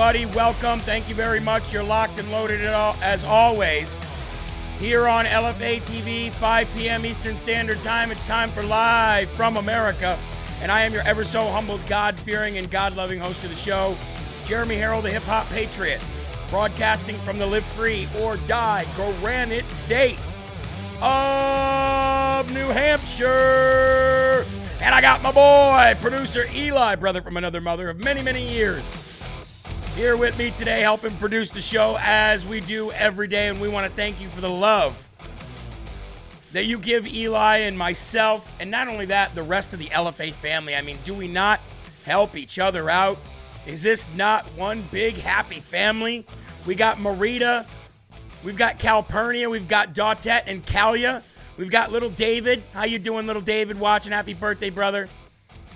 Everybody. Welcome. Thank you very much. You're locked and loaded as always. Here on LFA TV, 5 p.m. Eastern Standard Time, it's time for Live from America. And I am your ever so humbled, God fearing, and God loving host of the show, Jeremy Herrell, the hip hop patriot, broadcasting from the Live Free or Die Granite State of New Hampshire. And I got my boy, producer Eli, brother from another mother of many, many years, here with me today, helping produce the show as we do every day. And we want to thank you for the love that you give Eli and myself, and not only that, the rest of the LFA family. I mean, do we not help each other out? Is this not one big happy family? We got Marita, we've got Calpurnia, we've got Dautet and Calia, we've got little David. How you doing, little David? Watching, happy birthday, brother.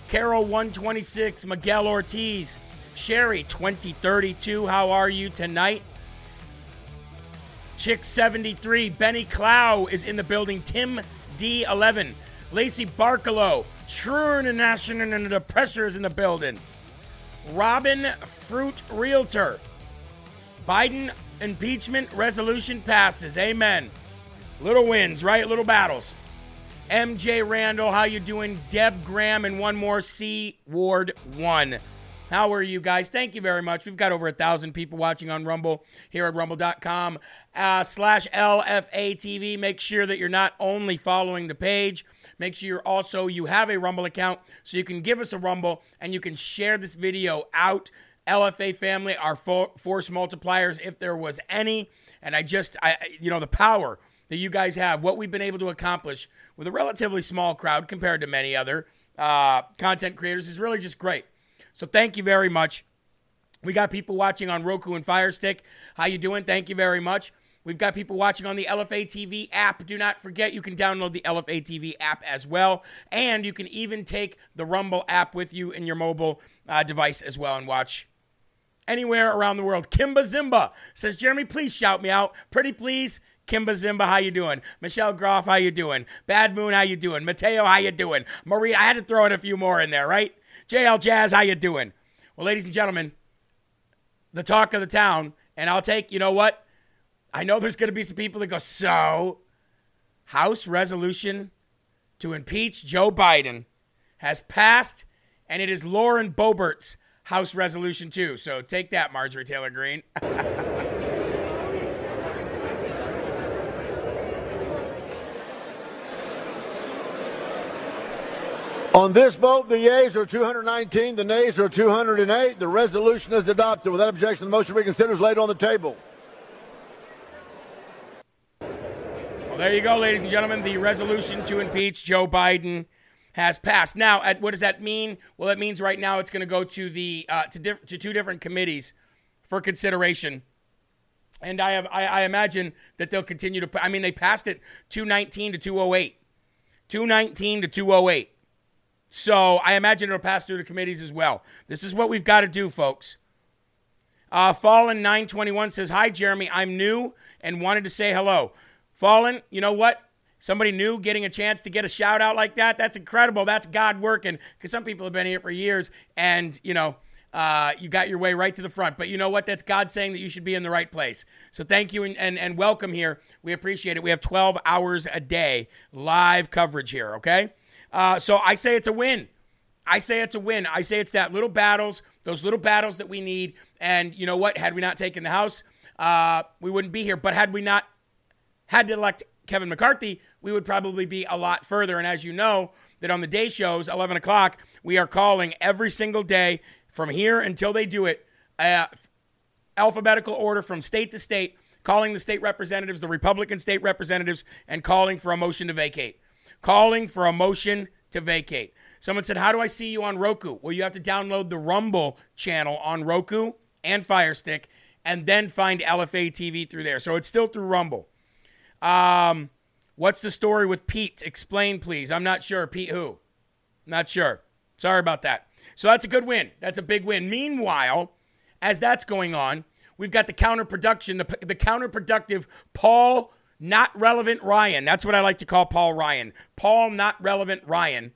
Carol 126, Miguel Ortiz, Sherry 2032. How are you tonight? Chick 73, Benny Clow is in the building. Tim D11, Lacey Barkalow, True International and the Pressure is in the building. Robin Fruit Realtor. Biden impeachment resolution passes. Amen. Little wins, right? Little battles. MJ Randall, how you doing? Deb Graham and one more C Ward 1. How are you guys? Thank you very much. We've got over a thousand people watching on Rumble here at rumble.com uh, slash LFA TV. Make sure that you're not only following the page, make sure you're also you have a Rumble account so you can give us a Rumble and you can share this video out. LFA family, our fo- force multipliers, if there was any. And I just, I, you know, the power that you guys have, what we've been able to accomplish with a relatively small crowd compared to many other uh, content creators is really just great. So thank you very much. We got people watching on Roku and Fire Stick. How you doing? Thank you very much. We've got people watching on the LFA TV app. Do not forget you can download the LFA TV app as well, and you can even take the Rumble app with you in your mobile uh, device as well and watch anywhere around the world. Kimba Zimba says, Jeremy, please shout me out. Pretty please. Kimba Zimba, how you doing? Michelle Groff, how you doing? Bad Moon, how you doing? Mateo, how you doing? Maria, I had to throw in a few more in there, right? JL Jazz, how you doing? Well, ladies and gentlemen, the talk of the town, and I'll take, you know what? I know there's going to be some people that go, so, House resolution to impeach Joe Biden has passed, and it is Lauren Boebert's House resolution too. So take that, Marjorie Taylor Greene. On this vote, the yeas are 219, the nays are 208. The resolution is adopted. Without objection, the motion reconsidered is laid on the table. Well, there you go, ladies and gentlemen. The resolution to impeach Joe Biden has passed. Now, at, what does that mean? Well, it means right now it's going to go to the uh, to, diff- to two different committees for consideration. And I have I, I imagine that they'll continue to. I mean, they passed it 219 to 208, 219 to 208. So I imagine it'll pass through the committees as well. This is what we've got to do, folks. Uh, Fallen 921 says, Hi, Jeremy. I'm new and wanted to say hello. Fallen, you know what? Somebody new getting a chance to get a shout out like that, that's incredible. That's God working. Because some people have been here for years and, you know, uh, you got your way right to the front. But you know what? That's God saying that you should be in the right place. So thank you and, and, and welcome here. We appreciate it. We have 12 hours a day live coverage here, okay? Uh, so I say it's a win. I say it's a win. I say it's that little battles, those little battles that we need. And you know what? Had we not taken the House, uh, we wouldn't be here. But had we not had to elect Kevin McCarthy, we would probably be a lot further. And as you know, that on the day shows, 11 o'clock, we are calling every single day from here until they do it, uh, alphabetical order from state to state, calling the state representatives, the Republican state representatives, and calling for a motion to vacate. Calling for a motion to vacate. Someone said, How do I see you on Roku? Well, you have to download the Rumble channel on Roku and Firestick and then find LFA TV through there. So it's still through Rumble. Um, what's the story with Pete? Explain, please. I'm not sure. Pete who? Not sure. Sorry about that. So that's a good win. That's a big win. Meanwhile, as that's going on, we've got the counterproduction, the, the counterproductive Paul not relevant Ryan. That's what I like to call Paul Ryan. Paul not relevant Ryan.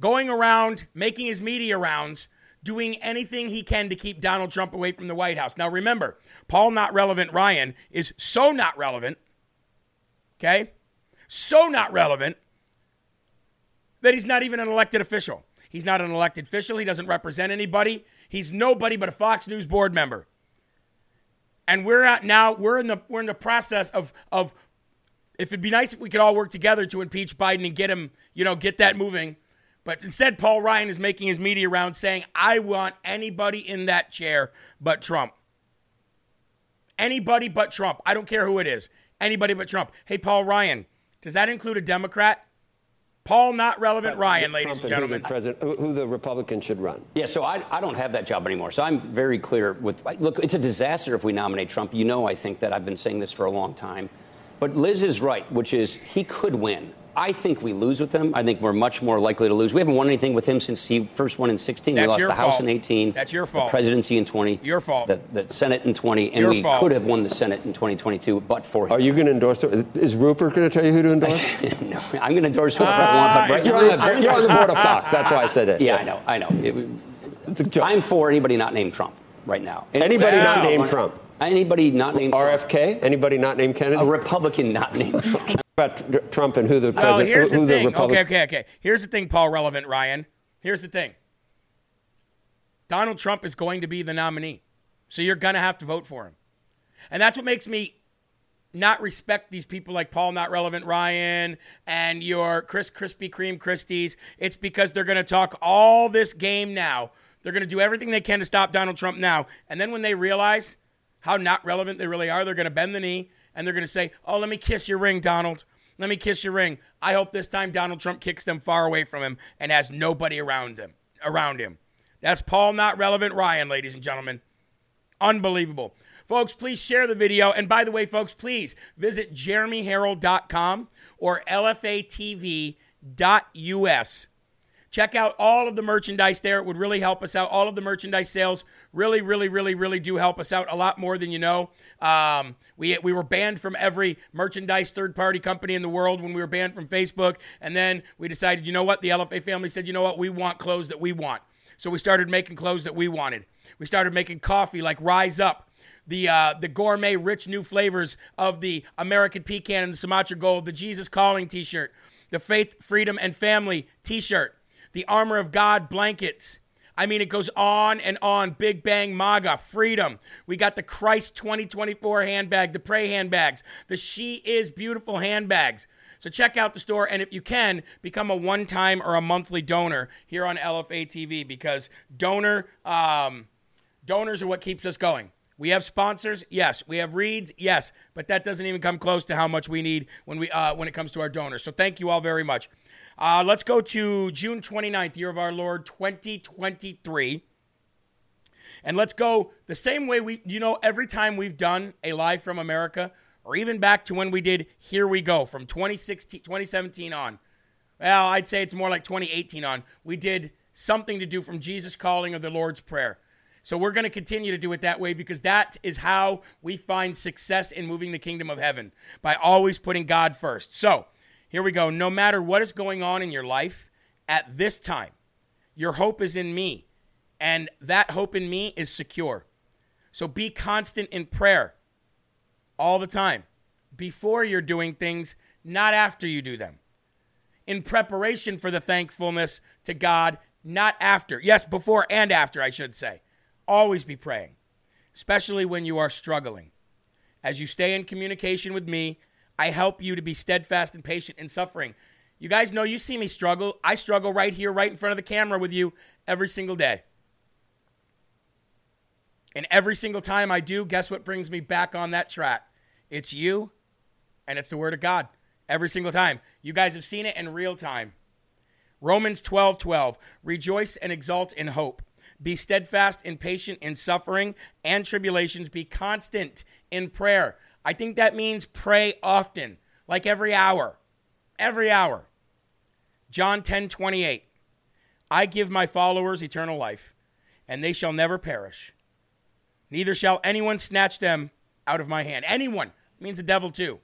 Going around, making his media rounds, doing anything he can to keep Donald Trump away from the White House. Now remember, Paul not relevant Ryan is so not relevant, okay? So not relevant that he's not even an elected official. He's not an elected official. He doesn't represent anybody. He's nobody but a Fox News board member. And we're at now, we're in the we're in the process of of if it'd be nice if we could all work together to impeach Biden and get him, you know, get that moving. But instead, Paul Ryan is making his media round saying, I want anybody in that chair but Trump. Anybody but Trump. I don't care who it is. Anybody but Trump. Hey, Paul Ryan, does that include a Democrat? Paul, not relevant Ryan, ladies and gentlemen. Who the, president, who the Republican should run. Yeah, so I, I don't have that job anymore. So I'm very clear with look, it's a disaster if we nominate Trump. You know, I think that I've been saying this for a long time. But Liz is right, which is he could win. I think we lose with him. I think we're much more likely to lose. We haven't won anything with him since he first won in 16. That's we lost your the House fault. in 18. That's your fault. The presidency in 20. Your fault. The, the Senate in 20. And Your we fault. could have won the Senate in 2022, but for him. Are you going to endorse it? Is Rupert going to tell you who to endorse? no, I'm going to endorse whoever I want. But ah, right you're now, on the- You're on the board of Fox. That's why I said it. Yeah, I know. I know. It- It's a joke. I'm for anybody not named Trump right now. And- Anybody not named Trump? Anybody not named Trump. RFK? Anybody not named Kennedy? A Republican not named Trump. about Trump and who the Well, president, here's who the thing. Republic- okay, okay, okay. Here's the thing, Paul Relevant Ryan. Here's the thing. Donald Trump is going to be the nominee. So you're going to have to vote for him. And that's what makes me not respect these people like Paul Not Relevant Ryan and your Chris Krispy Kreme Christies. It's because they're going to talk all this game now. They're going to do everything they can to stop Donald Trump now. And then when they realize how not relevant they really are, they're going to bend the knee and they're going to say, Oh, let me kiss your ring, Donald. Let me kiss your ring. I hope this time Donald Trump kicks them far away from him and has nobody around him. Around him. That's Paul Not Relevant Ryan, ladies and gentlemen. Unbelievable. Folks, please share the video. And by the way, folks, please visit jeremyherrell.com or lfatv.us. Check out all of the merchandise there. It would really help us out. All of the merchandise sales really, really, really, really do help us out a lot more than you know. Um, we, we were banned from every merchandise third party company in the world when we were banned from Facebook. And then we decided, you know what? The LFA family said, you know what? We want clothes that we want. So we started making clothes that we wanted. We started making coffee like Rise Up, the uh, the gourmet, rich new flavors of the American Pecan and the Sumatra Gold, the Jesus Calling T-shirt, the Faith, Freedom, and Family T-shirt, the Armor of God blankets. I mean, it goes on and on. Big Bang MAGA, Freedom. We got the Christ 2024 handbag, the Pray handbags, the She Is Beautiful handbags. So check out the store, and if you can, become a one-time or a monthly donor here on LFA TV because donor um, donors are what keeps us going. We have sponsors, yes. We have reads, yes. But that doesn't even come close to how much we need when we uh, when it comes to our donors. So thank you all very much. Uh, let's go to June 29th, year of our Lord 2023. And let's go the same way we, you know, every time we've done a live from America, or even back to when we did Here We Go from 2016, 2017 on. Well, I'd say it's more like 2018 on. We did something to do from Jesus Calling of the Lord's Prayer. So we're going to continue to do it that way because that is how we find success in moving the kingdom of heaven by always putting God first. So here we go. No matter what is going on in your life at this time, your hope is in me And that hope in me is secure. So be constant in prayer all the time before you're doing things, not after you do them. In preparation for the thankfulness to God, not after. Yes, before and after, I should say. Always be praying, especially when you are struggling. As you stay in communication with me, I help you to be steadfast and patient in suffering. You guys know you see me struggle. I struggle right here, right in front of the camera with you every single day. And every single time I do, guess what brings me back on that track? It's you and it's the Word of God. Every single time. You guys have seen it in real time. Romans 12 12. Rejoice and exult in hope. Be steadfast and patient in suffering and tribulations. Be constant in prayer. I think that means pray often, like every hour. Every hour. John 10 28. I give my followers eternal life, and they shall never perish. Neither shall anyone snatch them out of my hand. Anyone means the devil too.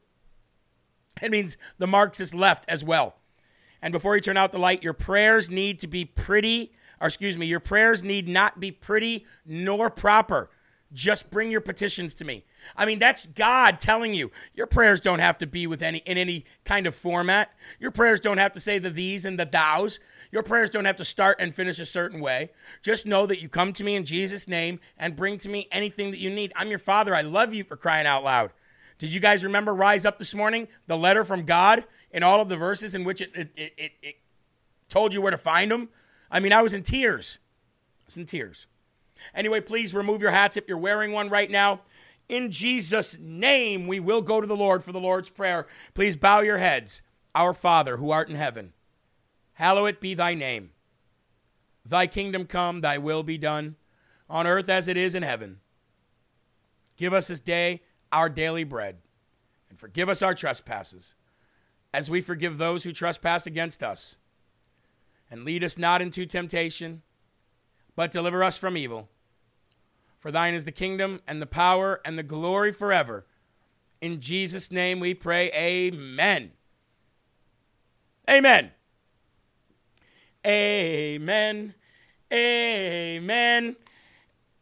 It means the Marxist left as well. And before you turn out the light, your prayers need to be pretty, or excuse me, your prayers need not be pretty nor proper. Just bring your petitions to me. I mean, that's God telling you. Your prayers don't have to be with any in any kind of format. Your prayers don't have to say the these and the thous. Your prayers don't have to start and finish a certain way. Just know that you come to me in Jesus' name and bring to me anything that you need. I'm your father. I love you for crying out loud. Did you guys remember Rise Up this morning? The letter from God in all of the verses in which it, it, it, it, it told you where to find them? I mean, I was in tears. I was in tears. Anyway, please remove your hats if you're wearing one right now. In Jesus' name, we will go to the Lord for the Lord's Prayer. Please bow your heads. Our Father, who art in heaven, hallowed be thy name. Thy kingdom come, thy will be done, on earth as it is in heaven. Give us this day our daily bread, and forgive us our trespasses, as we forgive those who trespass against us. And lead us not into temptation but deliver us from evil. For thine is the kingdom and the power and the glory forever. In Jesus' name we pray, Amen. Amen. Amen. Amen.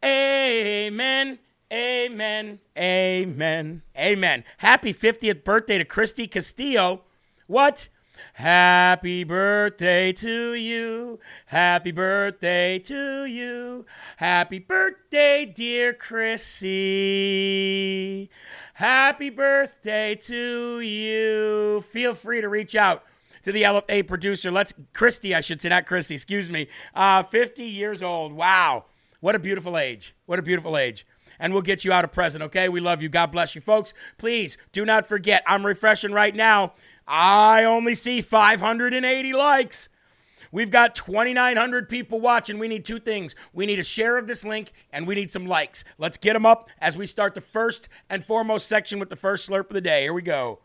Amen. Amen. Amen. Amen. Happy 50th birthday to Christy Castillo. What? Happy birthday to you. Happy birthday to you. Happy birthday, dear Chrissy. Happy birthday to you. Feel free to reach out to the LFA producer. Let's, Christy, I should say, not Christy, excuse me. Uh, 50 years old. Wow. What a beautiful age. What a beautiful age and we'll get you out a present, okay? We love you. God bless you, folks. Please do not forget, I'm refreshing right now. I only see 580 likes. We've got 2,900 people watching. We need two things. We need a share of this link and we need some likes. Let's get them up as we start the first and foremost section with the first slurp of the day. Here we go.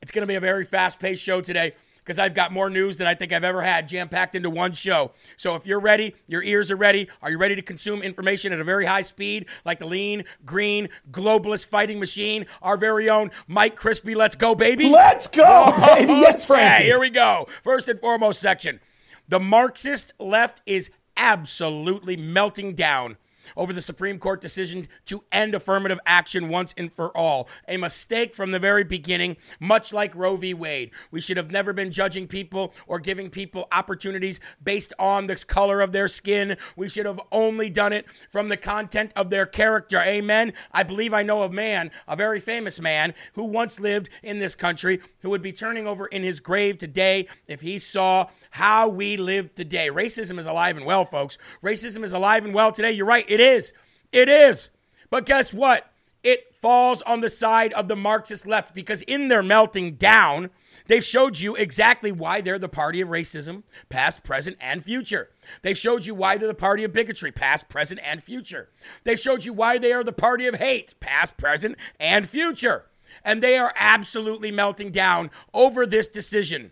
It's going to be a very fast paced show today because I've got more news than I think I've ever had jam packed into one show. So if you're ready, your ears are ready. Are you ready to consume information at a very high speed, like the lean, green, globalist fighting machine, our very own Mike Crispi? Let's go, baby. Let's go, baby. Yes, Frankie. Okay, here we go. First and foremost section. The Marxist left is absolutely melting down over the Supreme Court decision to end affirmative action once and for all. A mistake from the very beginning, much like Roe v. Wade. We should have never been judging people or giving people opportunities based on the color of their skin. We should have only done it from the content of their character. Amen. I believe I know a man, a very famous man, who once lived in this country who would be turning over in his grave today if he saw how we live today. Racism is alive and well, folks. Racism is alive and well today. You're right. It is. It is. But guess what? It falls on the side of the Marxist left because in their melting down, they've showed you exactly why they're the party of racism, past, present, and future. They've showed you why they're the party of bigotry, past, present, and future. They've showed you why they are the party of hate, past, present, and future. And they are absolutely melting down over this decision.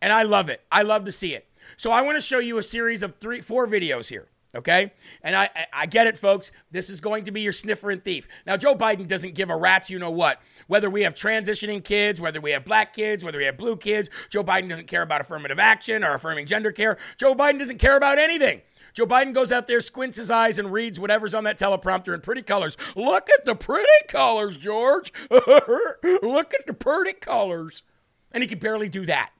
And I love it. I love to see it. So I want to show you a series of three, four videos here Okay? And I, I- get it, folks. This is going to be your sniffer and thief. Now, Joe Biden doesn't give a rat's you know what. Whether we have transitioning kids, whether we have black kids, whether we have blue kids, Joe Biden doesn't care about affirmative action or affirming gender care. Joe Biden doesn't care about anything. Joe Biden goes out there, squints his eyes, and reads whatever's on that teleprompter in pretty colors. Look at the pretty colors, George. Look at the pretty colors. And he could barely do that.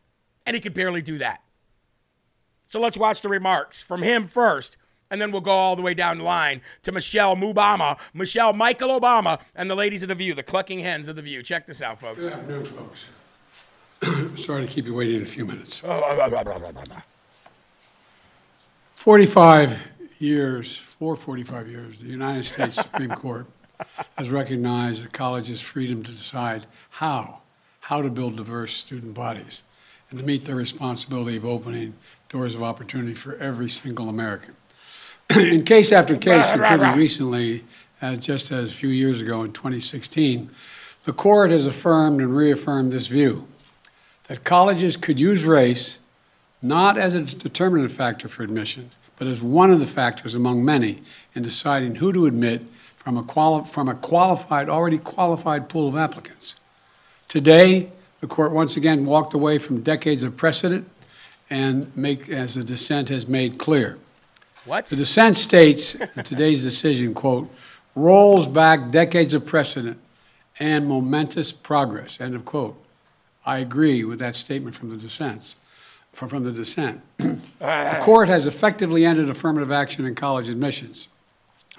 And he could barely do that. So let's watch the remarks from him first, and then we'll go all the way down the line to Michelle Mubama, Michelle Michael Obama, and the ladies of the View, the clucking hens of the View. Check this out, folks. Good afternoon, folks. Sorry to keep you waiting a few minutes. 45 years, for 45 years, the United States Supreme Court has recognized the college's freedom to decide how, how to build diverse student bodies and to meet their responsibility of opening doors of opportunity for every single American. in case after case, including recently, uh, just as a few years ago in 2016, the court has affirmed and reaffirmed this view that colleges could use race not as a determinative factor for admission, but as one of the factors among many in deciding who to admit from a, quali- from a qualified, already qualified pool of applicants. Today, the court once again walked away from decades of precedent and make, as the dissent has made clear. What? The dissent states in today's decision, quote, rolls back decades of precedent and momentous progress, end of quote. I agree with that statement from the dissents, from, from the dissent. the court has effectively ended affirmative action in college admissions,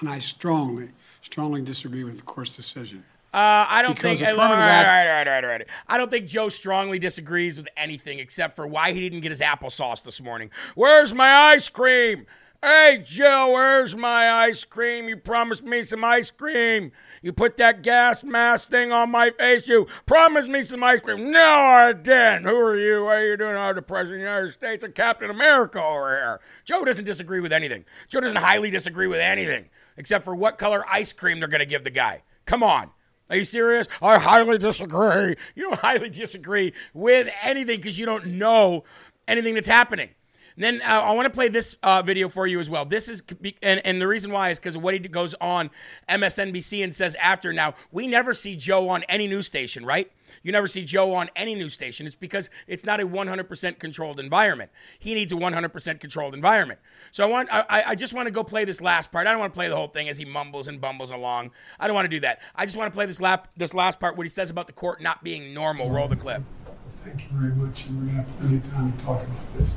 and I strongly, strongly disagree with the court's decision. Uh, I don't Because think. All right, all right, all right, all right, all right. I don't think Joe strongly disagrees with anything except for why he didn't get his applesauce this morning. Where's my ice cream? Hey, Joe, where's my ice cream? You promised me some ice cream. You put that gas mask thing on my face. You promised me some ice cream. No, I didn't. Who are you? What are you doing? I'm the President of the United States and Captain America over here. Joe doesn't disagree with anything. Joe doesn't highly disagree with anything except for what color ice cream they're going to give the guy. Come on. Are you serious? I highly disagree. You don't highly disagree with anything because you don't know anything that's happening. And then uh, I want to play this uh, video for you as well. This is, and, and the reason why is because what he goes on MSNBC and says after. Now, we never see Joe on any news station, right? You never see Joe on any news station. It's because it's not a 100% controlled environment. He needs a 100% controlled environment. So I want, I, I just want to go play this last part. I don't want to play the whole thing as he mumbles and bumbles along. I don't want to do that. I just want to play this lap, this last part, what he says about the court not being normal. Roll the clip. Thank you very much, we're going to have plenty of time to talk about this,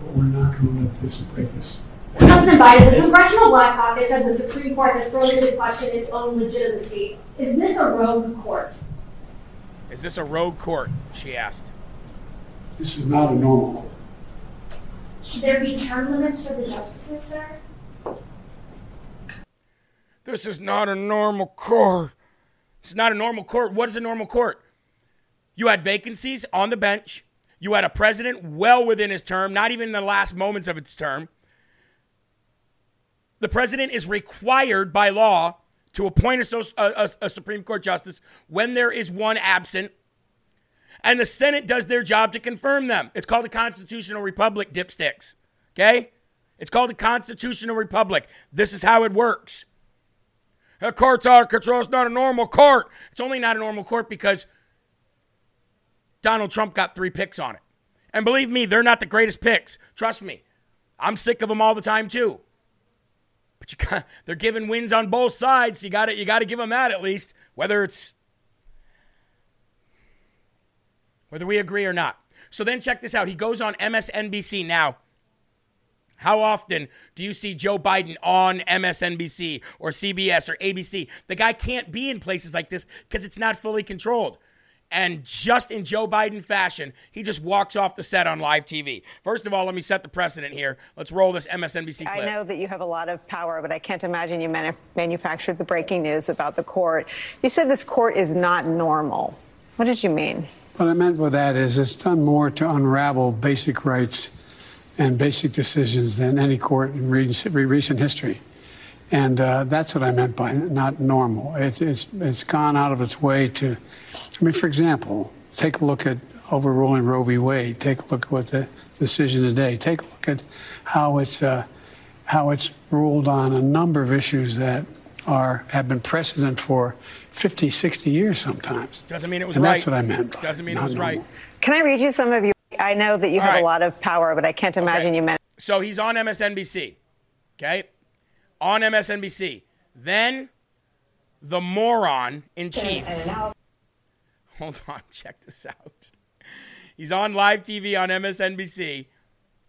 but we're not going to let this break us. President Biden, the Congressional Black Caucus said the Supreme Court has thrown into question its own legitimacy. Is this a rogue court? Is this a rogue court? She asked. This is not a normal court. Should there be term limits for the justices, sir? This is not a normal court. This is not a normal court. What is a normal court? You had vacancies on the bench. You had a president well within his term, not even in the last moments of its term. The president is required by law to appoint a, a- a- Supreme Court justice when there is one absent. And the Senate does their job to confirm them. It's called a constitutional republic, dipsticks. Okay? It's called a constitutional republic. This is how it works. A court's out of control. It's not a normal court. It's only not a normal court because Donald Trump got three picks on it. And believe me, they're not the greatest picks. Trust me. I'm sick of them all the time too. But you got, they're giving wins on both sides. You got to you got to give them that at least, whether it's whether we agree or not. So then check this out. He goes on MSNBC now. How often do you see Joe Biden on MSNBC or CBS or ABC? The guy can't be in places like this because it's not fully controlled. And just in Joe Biden fashion, he just walks off the set on live TV. First of all, let me set the precedent here. Let's roll this MSNBC clip. I know that you have a lot of power, but I can't imagine you manu- manufactured the breaking news about the court. You said this court is not normal. What did you mean? What I meant by that is it's done more to unravel basic rights and basic decisions than any court in recent, recent history. And uh, that's what I meant by not normal. It's, it's, it's gone out of its way to, I mean, for example, take a look at overruling Roe v. Wade. Take a look at what the decision today. Take a look at how it's, uh, how it's ruled on a number of issues that are have been precedent for 50, 60 years sometimes. Doesn't mean it was and right. That's what I meant. by Doesn't mean it not was right. Can I read you some of your? I know that you All have right. a lot of power, but I can't imagine you meant. So he's on MSNBC. Okay? On MSNBC. Then the moron in chief. Hold on, check this out. He's on live TV on MSNBC.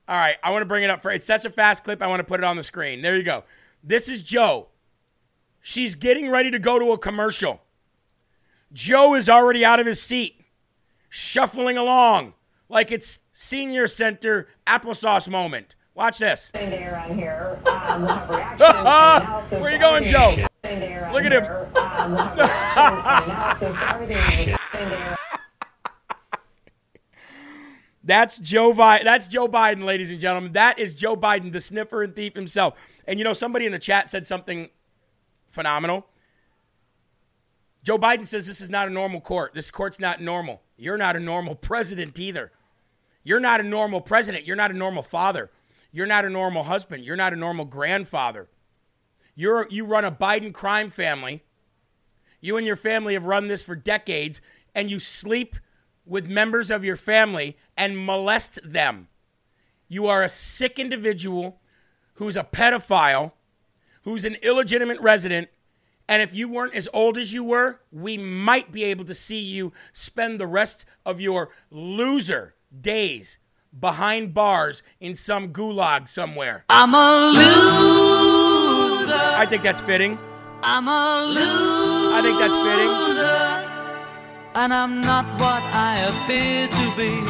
All right, I want to bring it up for it's such a fast clip. I want to put it on the screen. There you go. This is Joe. She's getting ready to go to a commercial. Joe is already out of his seat, shuffling along like it's senior center applesauce moment. Watch this. here. Um, we'll have reactions analysis. where you going, Joe? Look at him. Um, we'll have reactions analysis. Everything is That's Joe Biden. That's Joe Biden, ladies and gentlemen. That is Joe Biden, the sniffer and thief himself. And you know, somebody in the chat said something phenomenal. Joe Biden says this is not a normal court. This court's not normal. You're not a normal president either. You're not a normal president. You're not a normal father. You're not a normal husband. You're not a normal grandfather. You're you run a Biden crime family. You and your family have run this for decades, and you sleep with members of your family and molest them. You are a sick individual who's a pedophile, who's an illegitimate resident, and if you weren't as old as you were, we might be able to see you spend the rest of your loser days behind bars in some gulag somewhere. I'm a loser. I think that's fitting. I'm a loser. I think that's fitting. And I'm not what I appear to be.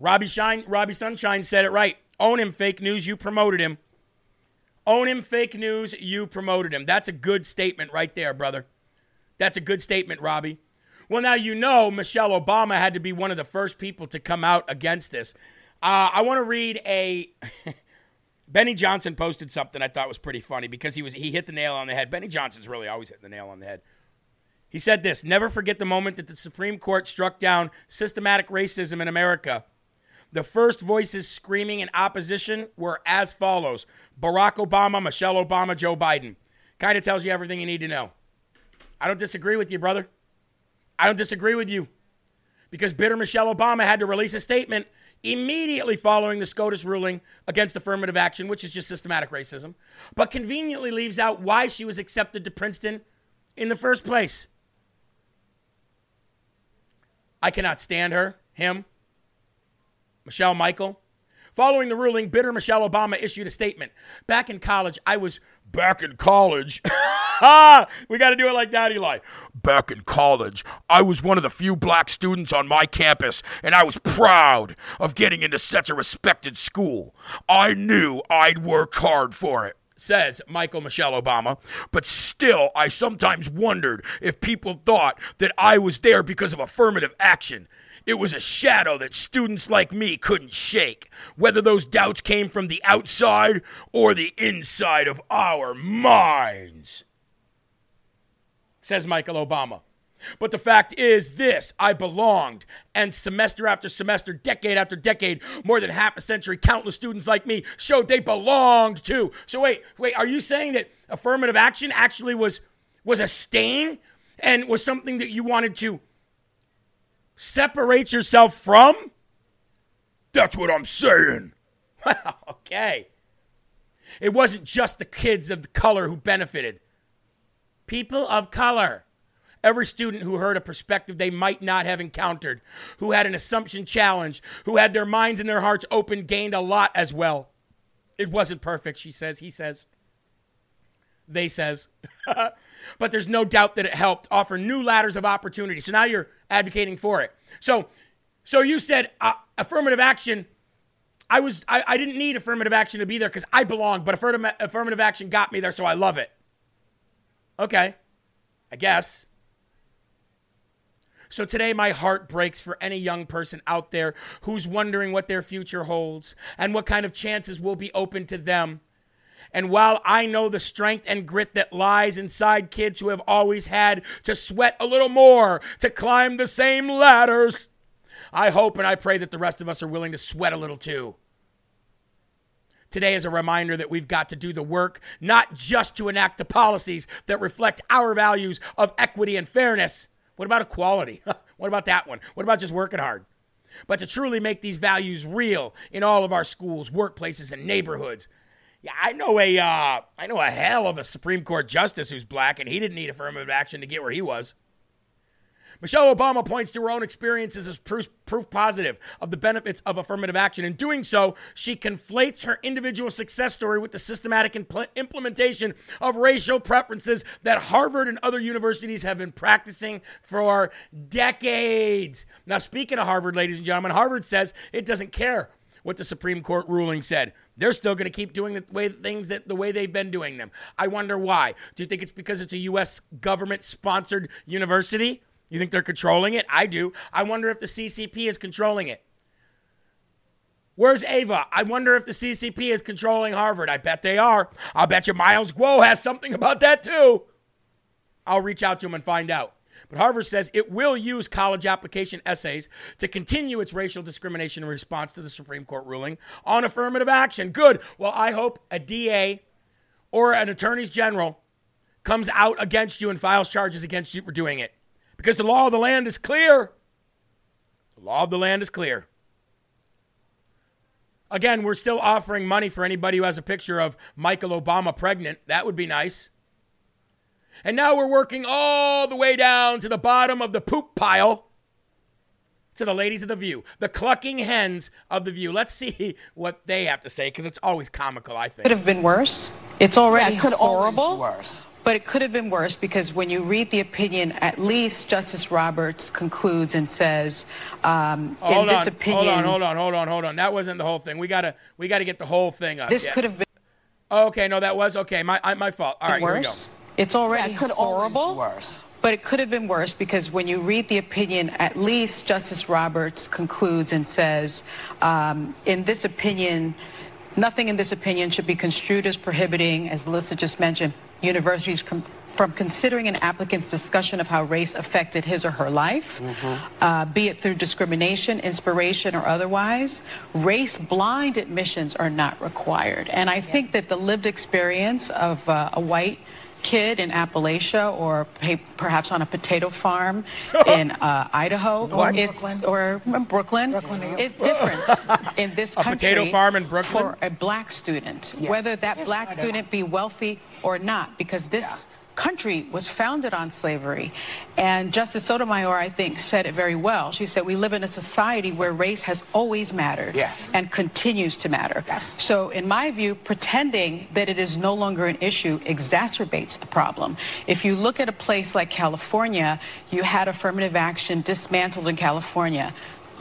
Robbie Shine, Robbie Sunshine said it right. Own him, fake news. You promoted him. Own him, fake news. You promoted him. That's a good statement right there, brother. That's a good statement, Robbie. Well, now you know Michelle Obama had to be one of the first people to come out against this. Uh, I want to read a. Benny Johnson posted something I thought was pretty funny because he was he hit the nail on the head. Benny Johnson's really always hitting the nail on the head. He said this Never forget the moment that the Supreme Court struck down systematic racism in America. The first voices screaming in opposition were as follows Barack Obama, Michelle Obama, Joe Biden. Kind of tells you everything you need to know. I don't disagree with you, brother. I don't disagree with you. Because bitter Michelle Obama had to release a statement immediately following the SCOTUS ruling against affirmative action, which is just systematic racism, but conveniently leaves out why she was accepted to Princeton in the first place. I cannot stand her, him, Michelle Michael. Following the ruling, bitter Michelle Obama issued a statement. Back in college, I was back in college. we got to do it like that, Eli. Back in college, I was one of the few black students on my campus, and I was proud of getting into such a respected school. I knew I'd work hard for it. Says Michael Michelle Obama, but still, I sometimes wondered if people thought that I was there because of affirmative action. It was a shadow that students like me couldn't shake, whether those doubts came from the outside or the inside of our minds. Says Michael Obama. But the fact is this I belonged, and semester after semester, decade after decade, more than half a century, countless students like me showed they belonged too. So wait, wait, are you saying that affirmative action actually was was a stain and was something that you wanted to separate yourself from? That's what I'm saying. Well, okay. It wasn't just the kids of the color who benefited. People of color. Every student who heard a perspective they might not have encountered, who had an assumption challenged, who had their minds and their hearts open, gained a lot as well. It wasn't perfect, she says. He says. They says. but there's no doubt that it helped offer new ladders of opportunity. So now you're advocating for it. So, so you said uh, affirmative action. I was I, I didn't need affirmative action to be there because I belong, but affirmative affirmative action got me there, so I love it. Okay, I guess. So today, my heart breaks for any young person out there who's wondering what their future holds and what kind of chances will be open to them. And while I know the strength and grit that lies inside kids who have always had to sweat a little more to climb the same ladders, I hope and I pray that the rest of us are willing to sweat a little too. Today is a reminder that we've got to do the work, not just to enact the policies that reflect our values of equity and fairness. What about equality? what about that one? What about just working hard? But to truly make these values real in all of our schools, workplaces, and neighborhoods. Yeah, I know a uh, I know a hell of a Supreme Court justice who's black, and he didn't need affirmative action to get where he was. Michelle Obama points to her own experiences as proof, proof, positive of the benefits of affirmative action. In doing so, she conflates her individual success story with the systematic impl- implementation of racial preferences that Harvard and other universities have been practicing for decades. Now, speaking of Harvard, ladies and gentlemen, Harvard says it doesn't care what the Supreme Court ruling said. They're still going to keep doing the way things that the way they've been doing them. I wonder why. Do you think it's because it's a U.S. government sponsored university? You think they're controlling it? I do. I wonder if the CCP is controlling it. Where's Ava? I wonder if the CCP is controlling Harvard. I bet they are. I'll bet you Miles Guo has something about that too. I'll reach out to him and find out. But Harvard says it will use college application essays to continue its racial discrimination in response to the Supreme Court ruling on affirmative action. Good. Well, I hope a DA or an attorney's general comes out against you and files charges against you for doing it. Because the law of the land is clear. The law of the land is clear. Again, we're still offering money for anybody who has a picture of Michael Obama pregnant. That would be nice. And now we're working all the way down to the bottom of the poop pile to the ladies of the view, the clucking hens of the view. Let's see what they have to say because it's always comical, I think. Could have been worse. It's already yeah, it could horrible. Be worse. But it could have been worse because when you read the opinion, at least Justice Roberts concludes and says, um, hold in this on, opinion, hold on, hold on, hold on, hold on. That wasn't the whole thing. We gotta, we gotta get the whole thing up. this Yeah. could have been Okay, no, that was okay. My, I, my fault. All right, here we go. It's already Yeah, it could horrible. worse. But it could have been worse because when you read the opinion, at least Justice Roberts concludes and says, um, in this opinion, nothing in this opinion should be construed as prohibiting, as Alyssa just mentioned, universities com- from considering an applicant's discussion of how race affected his or her life, uh, be it through discrimination, inspiration, or otherwise. Race blind admissions are not required. And I think that the lived experience of uh, a white kid in Appalachia or perhaps on a potato farm in uh, Idaho is, Brooklyn. or Brooklyn, Brooklyn, is different in this country. A potato farm in Brooklyn? for a black student, Yeah. whether that Yes, black student be wealthy or not, because this country was founded on slavery. And Justice Sotomayor, I think, said it very well. She said, We live in a society where race has always mattered Yes. and continues to matter. Yes. So, in my view, pretending that it is no longer an issue exacerbates the problem. If you look at a place like California, you had affirmative action dismantled in California.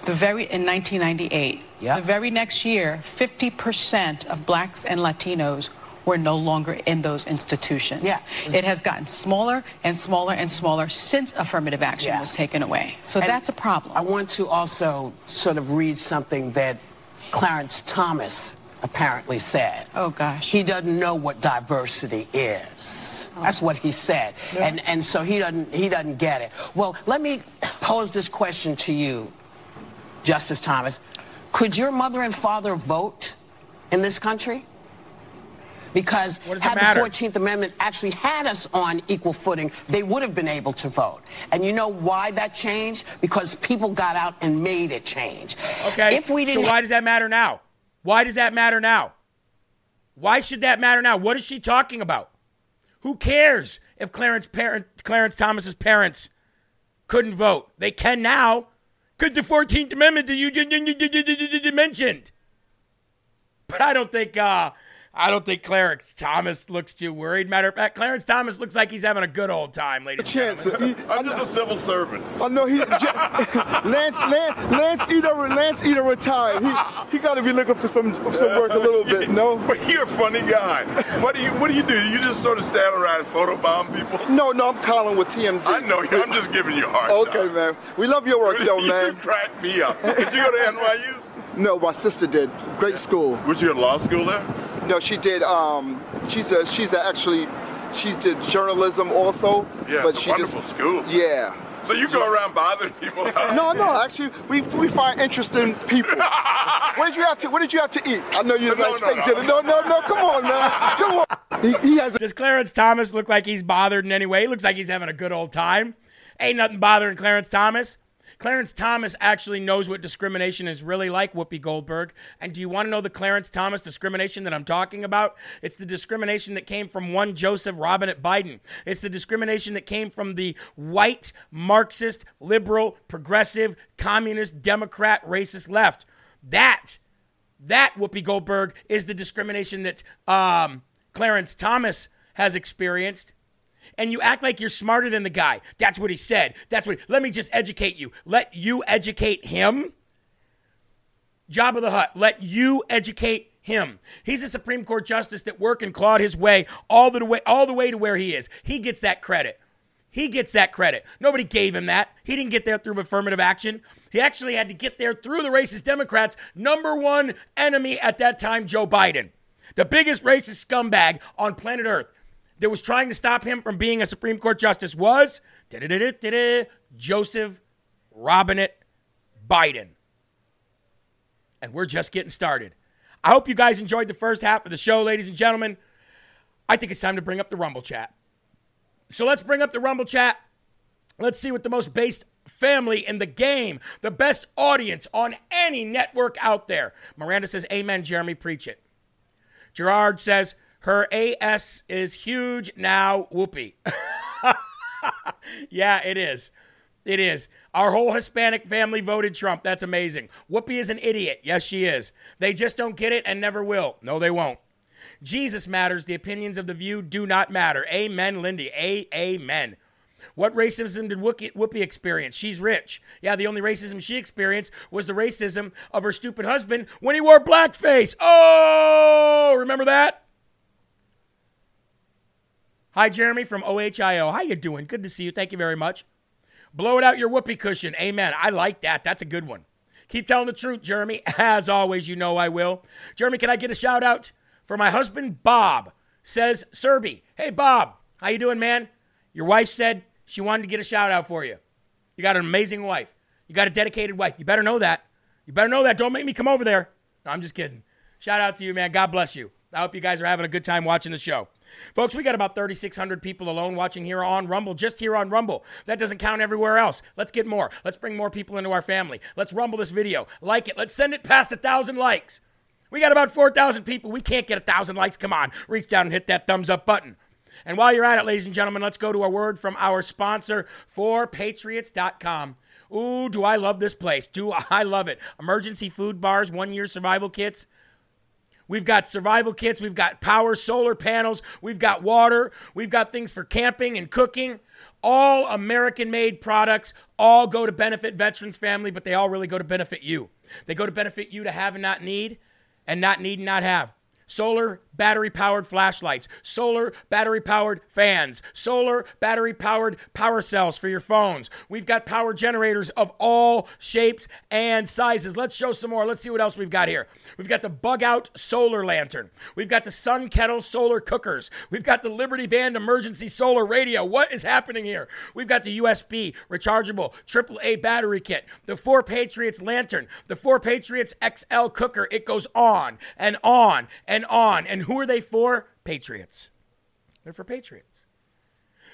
The very in 1998. Yeah. The very next year, 50% of blacks and Latinos were no longer in those institutions. Yeah. It has gotten smaller and smaller and smaller since affirmative action Yeah. was taken away. So And that's a problem. I want to also sort of read something that Clarence Thomas apparently said. Oh, gosh. He doesn't know what diversity is. That's what he said. And and so he doesn't he doesn't get it. Well, let me pose this question to you, Justice Thomas. Could your mother and father vote in this country? Because What does it had the 14th Amendment actually had us on equal footing, they would have been able to vote. And you know why that changed? Because people got out and made it change. Okay. If we didn't so why does that matter now? Why does that matter now? Why should that matter now? What is she talking about? Who cares if Clarence parent, Clarence Thomas's parents couldn't vote? They can now. Could the 14th Amendment that you mentioned? But I don't think uh, I don't think Clarence Thomas looks too worried. Matter of fact, Clarence Thomas looks like he's having a good old time, ladies and chance. gentlemen. He, I'm just a civil servant. I know he. Lance, Lance, Lance Eder, Lance Eder retired. He, he got to be looking for some some work a little bit. No, But you're a funny guy. What do you What do you do? You just sort of stand around and photobomb people? no, no. I'm calling with TMZ. I know you. I'm just giving you a hard Okay, time. man. We love your work, though, You man. crack me up. Did you go to NYU? No, my sister did. Great school. Was you in law school there? No, she did. Um, she's a she's a actually she did journalism also. Yeah, but it's a she wonderful just school. yeah. So you go around bothering people? No, no. Actually, we we find interesting people. what did you have to What did you have to eat? I know you was No, like no, steak no. dinner. No, no, no. Come on, man. Come on. He, he has. Does Clarence Thomas look like he's bothered in any way? He looks like he's having a good old time. Ain't nothing bothering Clarence Thomas. Clarence Thomas actually knows what discrimination is really like, Whoopi Goldberg. And do you want to know the Clarence Thomas discrimination that I'm talking about? It's the discrimination that came from one Joseph Robinette Biden. It's the discrimination that came from the white, Marxist, liberal, progressive, communist, Democrat, racist left. That, that Whoopi Goldberg is the discrimination that um, Clarence Thomas has experienced and you act like you're smarter than the guy. That's what he said. That's what. Let me just educate you. Let you educate him. Jabba the Hutt. Let you educate him. He's a Supreme Court justice that worked and clawed his way all the way all the way to where he is. He gets that credit. He gets that credit. Nobody gave him that. He didn't get there through affirmative action. He actually had to get there through the racist Democrats' number one enemy at that time, Joe Biden, the biggest racist scumbag on planet Earth that was trying to stop him from being a Supreme Court justice was Joseph Robinette Biden. And we're just getting started. I hope you guys enjoyed the first half of the show, ladies and gentlemen. I think it's time to bring up the Rumble chat. So let's bring up the Rumble chat. Let's see what the most based family in the game, the best audience on any network out there. Miranda says, Amen, Jeremy, preach it. Gerard says, her AS is huge now, whoopee. yeah, it is. It is. Our whole Hispanic family voted Trump. That's amazing. Whoopi is an idiot. Yes, she is. They just don't get it and never will. No, they won't. Jesus matters. The opinions of the view do not matter. Amen, Lindy. A- amen. What racism did Whoopi experience? She's rich. Yeah, the only racism she experienced was the racism of her stupid husband when he wore blackface. Oh, remember that? Hi, Jeremy from OHIO. How you doing? Good to see you. Thank you very much. Blow it out your whoopee cushion. Amen. I like that. That's a good one. Keep telling the truth, Jeremy. As always, you know I will. Jeremy, can I get a shout out for my husband, Bob? Says Serby. Hey, Bob. How you doing, man? Your wife said she wanted to get a shout out for you. You got an amazing wife. You got a dedicated wife. You better know that. You better know that. Don't make me come over there. No, I'm just kidding. Shout out to you, man. God bless you. I hope you guys are having a good time watching the show. Folks, we got about 3,600 people alone watching here on Rumble, just here on Rumble. That doesn't count everywhere else. Let's get more. Let's bring more people into our family. Let's rumble this video. Like it. Let's send it past a 1,000 likes. We got about 4,000 people. We can't get a 1,000 likes. Come on. Reach down and hit that thumbs up button. And while you're at it, ladies and gentlemen, let's go to a word from our sponsor, 4patriots.com. Ooh, do I love this place. Do I love it. Emergency food bars, one year survival kits. We've got survival kits, we've got power solar panels, we've got water, we've got things for camping and cooking. All American made products, all go to benefit veterans family, but they all really go to benefit you. They go to benefit you to have and not need, and not need and not have. Solar battery powered flashlights, solar battery powered fans, solar battery powered power cells for your phones. We've got power generators of all shapes and sizes. Let's show some more. Let's see what else we've got here. We've got the bug out solar lantern. We've got the sun kettle solar cookers. We've got the Liberty Band emergency solar radio. What is happening here? We've got the USB rechargeable AAA battery kit, the Four Patriots lantern, the Four Patriots XL cooker. It goes on and on and on. And who are they for? Patriots. They're for Patriots.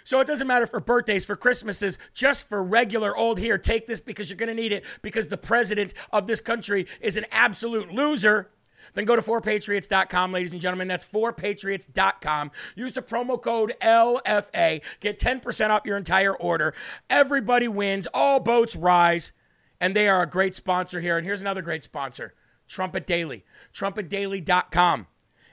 So it doesn't matter for birthdays, for Christmases, just for regular old here. Take this because you're going to need it because the president of this country is an absolute loser. Then go to 4patriots.com, ladies and gentlemen. That's 4patriots.com. Use the promo code LFA. Get 10% off your entire order. Everybody wins. All boats rise. And they are a great sponsor here. And here's another great sponsor Trumpet Daily. TrumpetDaily.com.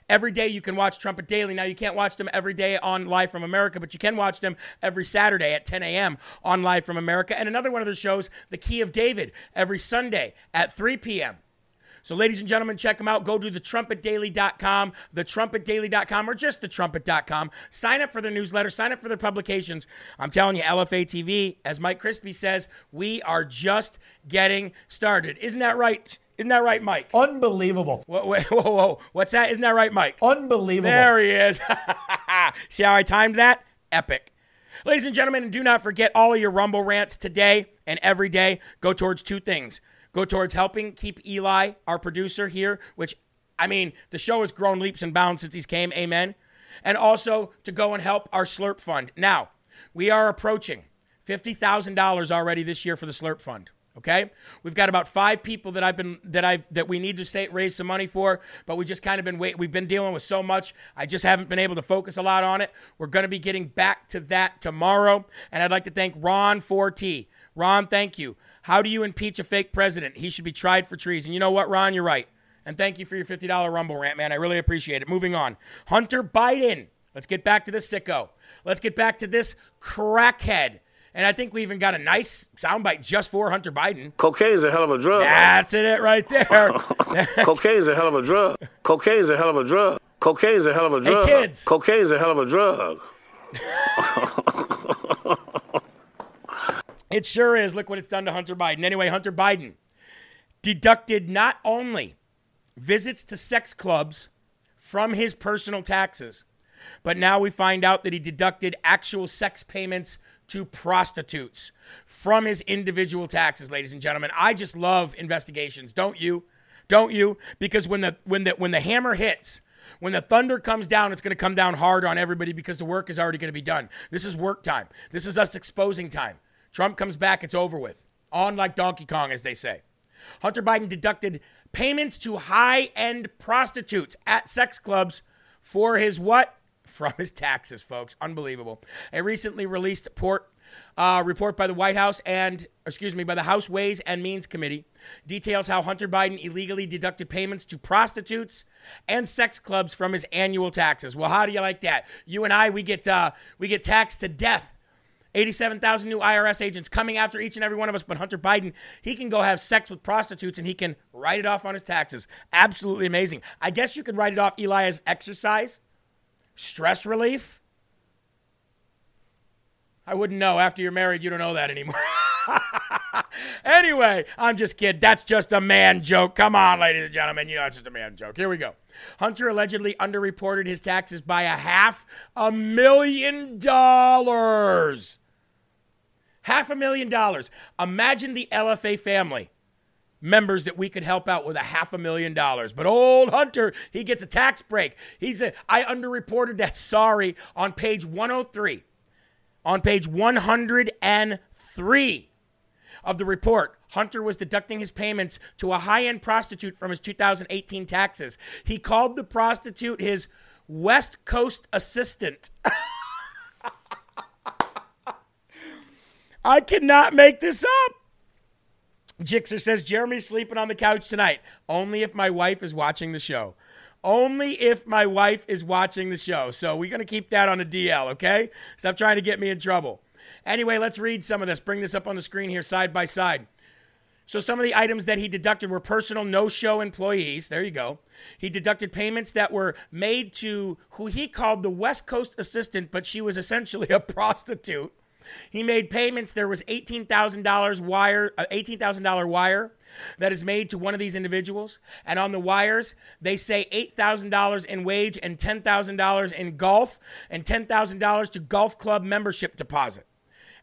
Every day you can watch Trumpet Daily. Now, you can't watch them every day on Live from America, but you can watch them every Saturday at 10 a.m. on Live from America. And another one of their shows, The Key of David, every Sunday at 3 p.m. So, ladies and gentlemen, check them out. Go to thetrumpetdaily.com, thetrumpetdaily.com, or just thetrumpet.com. Sign up for their newsletter, sign up for their publications. I'm telling you, LFA TV, as Mike Crispi says, we are just getting started. Isn't that right? Isn't that right, Mike? Unbelievable. Whoa, whoa, whoa, whoa. What's that? Isn't that right, Mike? Unbelievable. There he is. See how I timed that? Epic. Ladies and gentlemen, and do not forget all of your Rumble rants today and every day go towards two things. Go towards helping keep Eli, our producer here, which, I mean, the show has grown leaps and bounds since he's came. Amen. And also to go and help our Slurp Fund. Now, we are approaching $50,000 already this year for the Slurp Fund. Okay, we've got about five people that I've been that I've that we need to stay, raise some money for, but we just kind of been wait. We've been dealing with so much. I just haven't been able to focus a lot on it. We're going to be getting back to that tomorrow, and I'd like to thank Ron 4T. Ron, thank you. How do you impeach a fake president? He should be tried for treason. You know what, Ron? You're right. And thank you for your $50 Rumble rant, man. I really appreciate it. Moving on. Hunter Biden. Let's get back to this sicko. Let's get back to this crackhead. And I think we even got a nice soundbite just for Hunter Biden. Cocaine is a hell of a drug. That's it right there. Cocaine is a hell of a drug. Cocaine's a hell of a drug. Cocaine's a hell of a Hey, drug. kids. is a hell of a drug. It sure is. Look what it's done to Hunter Biden. Anyway, Hunter Biden deducted not only visits to sex clubs from his personal taxes, but now we find out that he deducted actual sex payments to prostitutes from his individual taxes, ladies and gentlemen. I just love investigations, don't you? Don't you? Because when the when the when the hammer hits, when the thunder comes down, it's going to come down hard on everybody because the work is already going to be done. This is work time. This is us exposing time. Trump comes back, it's over with. On like Donkey Kong, as they say. Hunter Biden deducted payments to high end prostitutes at sex clubs for his what? From his taxes, folks. Unbelievable. A recently released report, uh, report by the White House and, excuse me, by the House Ways and Means Committee details how Hunter Biden illegally deducted payments to prostitutes and sex clubs from his annual taxes. Well, how do you like that? You and I, we get uh, we get taxed to death 87,000 new IRS agents coming after each and every one of us. But Hunter Biden, he can go have sex with prostitutes and he can write it off on his taxes. Absolutely amazing. I guess you could write it off, Eli, as exercise, stress relief. I wouldn't know. After you're married, you don't know that anymore. anyway, I'm just kidding. That's just a man joke. Come on, ladies and gentlemen. You know, it's just a man joke. Here we go. Hunter allegedly underreported his taxes by a half a million dollars. Half a million dollars. Imagine the LFA family members that we could help out with a half a million dollars. But old Hunter, he gets a tax break. He's a, I underreported that sorry on page 103. On page 103 of the report, Hunter was deducting his payments to a high end prostitute from his 2018 taxes. He called the prostitute his West Coast assistant. I cannot make this up. Jixer says Jeremy's sleeping on the couch tonight. Only if my wife is watching the show. Only if my wife is watching the show. So we're to keep that on the DL, okay? Stop trying to get me in trouble. Anyway, let's read some of this. Bring this up on the screen here side by side. So some of the items that he deducted were personal no-show employees. There you go. He deducted payments that were made to who he called the West Coast assistant, but she was essentially a prostitute. He made payments. There was eighteen thousand dollars wire, uh, eighteen thousand dollar wire that is made to one of these individuals, and on the wires they say eight thousand dollars in wage and ten thousand dollars in golf and ten thousand dollars to golf club membership deposit.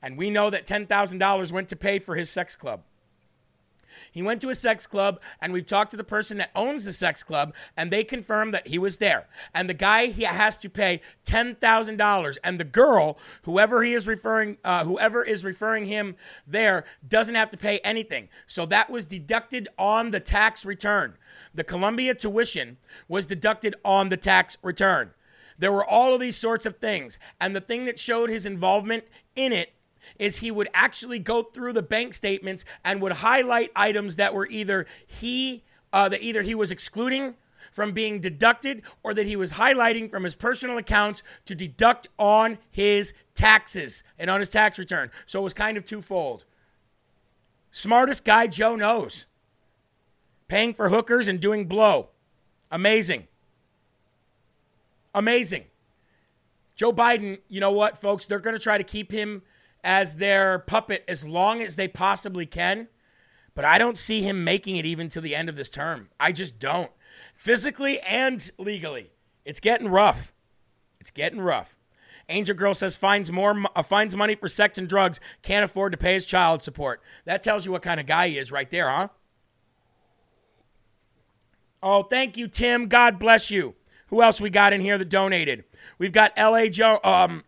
And we know that ten thousand dollars went to pay for his sex club. He went to a sex club, and we've talked to the person that owns the sex club, and they confirmed that he was there. And the guy he has to pay ten thousand dollars, and the girl, whoever he is referring, uh, whoever is referring him there, doesn't have to pay anything. So that was deducted on the tax return. The Columbia tuition was deducted on the tax return. There were all of these sorts of things, and the thing that showed his involvement in it is he would actually go through the bank statements and would highlight items that were either he uh, that either he was excluding from being deducted or that he was highlighting from his personal accounts to deduct on his taxes and on his tax return. So it was kind of twofold. Smartest guy Joe knows. Paying for hookers and doing blow. Amazing. Amazing. Joe Biden, you know what, folks? They're going to try to keep him as their puppet as long as they possibly can. But I don't see him making it even to the end of this term. I just don't. Physically and legally. It's getting rough. It's getting rough. Angel Girl says finds more uh, finds money for sex and drugs, can't afford to pay his child support. That tells you what kind of guy he is right there, huh? Oh, thank you, Tim. God bless you. Who else we got in here that donated? We've got L.A. Joe. um,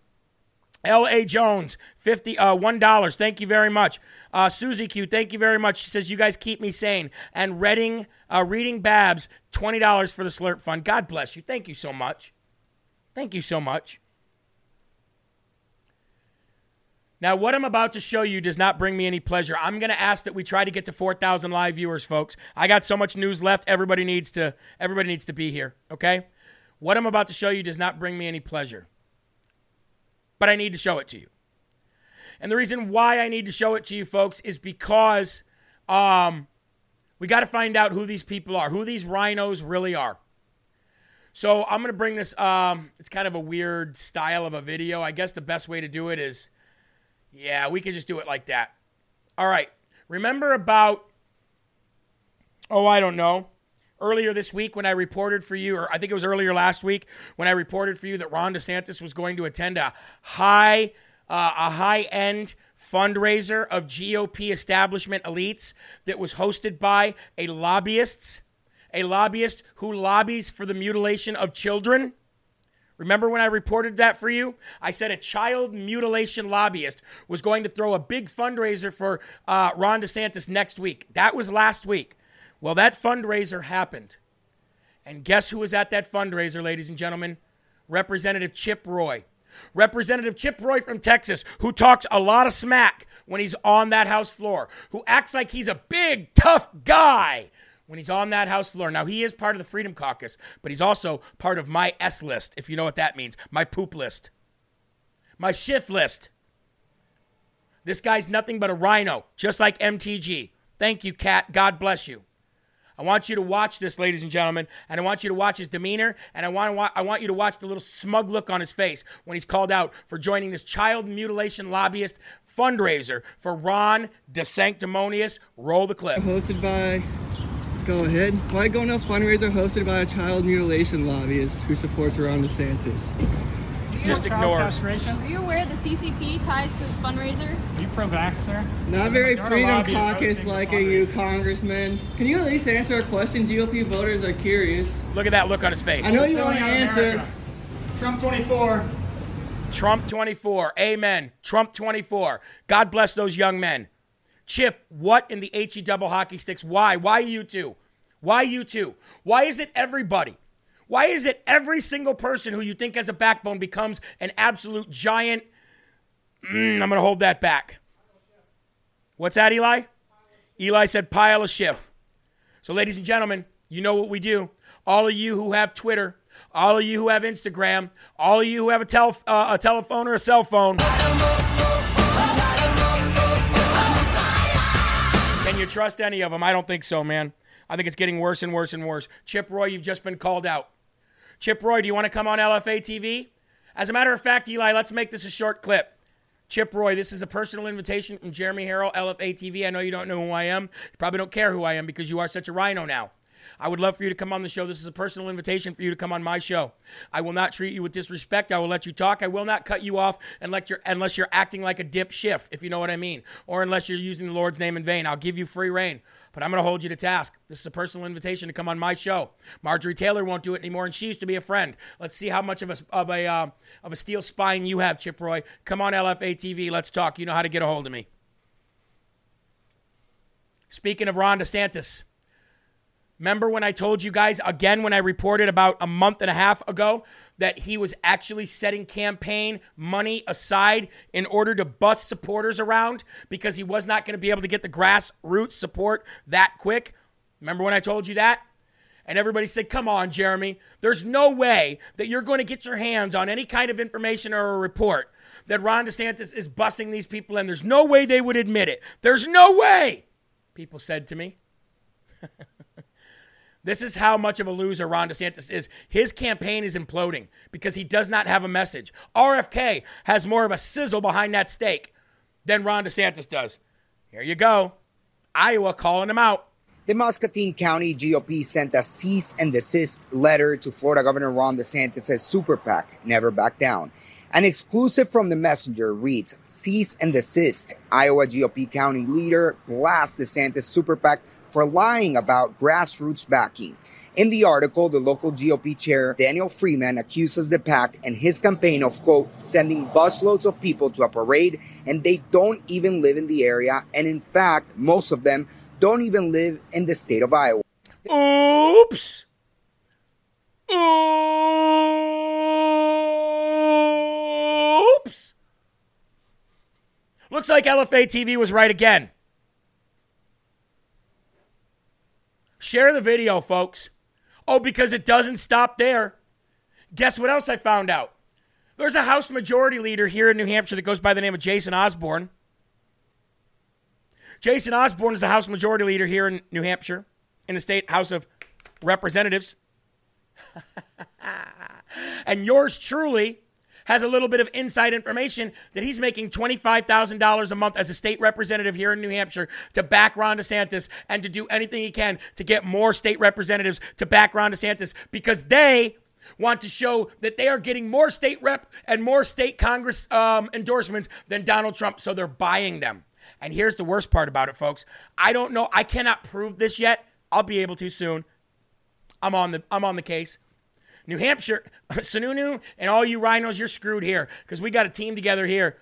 L.A. Jones, fifty uh, one dollars. Thank you very much. Uh, Susie Q, thank you very much. She says you guys keep me sane. And Reading, uh, reading Babs, twenty dollars for the Slurp Fund. God bless you. Thank you so much. Thank you so much. Now, what I'm about to show you does not bring me any pleasure. I'm going to ask that we try to get to 4,000 live viewers, folks. I got so much news left. Everybody needs to everybody needs to be here, okay? What I'm about to show you does not bring me any pleasure. But I need to show it to you. And the reason why I need to show it to you, folks, is because um, we got to find out who these people are, who these rhinos really are. So I'm going to bring this. Um, it's kind of a weird style of a video. I guess the best way to do it is yeah, we could just do it like that. All right. Remember about, oh, I don't know, earlier this week when I reported for you, or I think it was earlier last week when I reported for you that Ron DeSantis was going to attend a high, uh, a high end fundraiser of GOP establishment elites that was hosted by a lobbyists, a lobbyist who lobbies for the mutilation of children. Remember when I reported that for you? I said a child mutilation lobbyist was going to throw a big fundraiser for uh, Ron DeSantis next week. That was last week. Well, that fundraiser happened. And guess who was at that fundraiser, ladies and gentlemen? Representative Chip Roy. Representative Chip Roy from Texas, who talks a lot of smack when he's on that House floor, who acts like he's a big, tough guy when he's on that House floor. Now, he is part of the Freedom Caucus, but he's also part of my S list, if you know what that means, my poop list, my shift list. This guy's nothing but a rhino, just like MTG. Thank you, Cat. God bless you. I want you to watch this, ladies and gentlemen, and I want you to watch his demeanor, and I want, wa- I want you to watch the little smug look on his face when he's called out for joining this child mutilation lobbyist fundraiser for Ron DeSanctimonious. Roll the clip. Hosted by Go ahead. Why go no fundraiser hosted by a child mutilation lobbyist who supports Ron DeSantis? Just ignores. Are you aware the CCP ties to this fundraiser? Are you pro-vaxxer? Not very freedom caucus hosting like this you, Congressman. Can you at least answer a question? GOP voters are curious. Look at that look on his face. I know you want to answer. Trump 24. Trump 24. Amen. Trump 24. God bless those young men. Chip, what in the HE double hockey sticks? Why? Why you two? Why you two? Why is it everybody? Why is it every single person who you think has a backbone becomes an absolute giant? Mm, I'm going to hold that back. What's that, Eli? Eli said pile of shift. So, ladies and gentlemen, you know what we do. All of you who have Twitter, all of you who have Instagram, all of you who have a, tel- uh, a telephone or a cell phone. Can you trust any of them? I don't think so, man. I think it's getting worse and worse and worse. Chip Roy, you've just been called out. Chip Roy, do you want to come on LFA TV? As a matter of fact, Eli, let's make this a short clip. Chip Roy, this is a personal invitation from Jeremy Herrell, LFA TV. I know you don't know who I am. You probably don't care who I am because you are such a rhino now. I would love for you to come on the show. This is a personal invitation for you to come on my show. I will not treat you with disrespect. I will let you talk. I will not cut you off unless you're, unless you're acting like a dip shift, if you know what I mean, or unless you're using the Lord's name in vain. I'll give you free reign, but I'm going to hold you to task. This is a personal invitation to come on my show. Marjorie Taylor won't do it anymore, and she used to be a friend. Let's see how much of a of a uh, of a steel spine you have, Chip Roy. Come on LFA TV. Let's talk. You know how to get a hold of me. Speaking of Ron DeSantis. Remember when I told you guys again when I reported about a month and a half ago that he was actually setting campaign money aside in order to bust supporters around because he was not going to be able to get the grassroots support that quick? Remember when I told you that? And everybody said, Come on, Jeremy. There's no way that you're going to get your hands on any kind of information or a report that Ron DeSantis is busing these people in. There's no way they would admit it. There's no way, people said to me. This is how much of a loser Ron DeSantis is. His campaign is imploding because he does not have a message. RFK has more of a sizzle behind that steak than Ron DeSantis does. Here you go. Iowa calling him out. The Muscatine County GOP sent a cease and desist letter to Florida Governor Ron DeSantis' super PAC, Never Back Down. An exclusive from the messenger reads Cease and desist. Iowa GOP county leader blasts DeSantis super PAC for lying about grassroots backing. In the article, the local GOP chair, Daniel Freeman, accuses the PAC and his campaign of, quote, sending busloads of people to a parade, and they don't even live in the area. And in fact, most of them don't even live in the state of Iowa. Oops. Oops. Looks like LFA TV was right again. Share the video, folks. Oh, because it doesn't stop there. Guess what else I found out? There's a House Majority Leader here in New Hampshire that goes by the name of Jason Osborne. Jason Osborne is the House Majority Leader here in New Hampshire, in the state House of Representatives. and yours truly has a little bit of inside information that he's making $25,000 a month as a state representative here in New Hampshire to back Ron DeSantis and to do anything he can to get more state representatives to back Ron DeSantis because they want to show that they are getting more state rep and more state Congress um, endorsements than Donald Trump. So they're buying them. And here's the worst part about it, folks. I don't know. I cannot prove this yet. I'll be able to soon. I'm on the I'm on the case. New Hampshire, Sununu, and all you rhinos, you're screwed here because we got a team together here.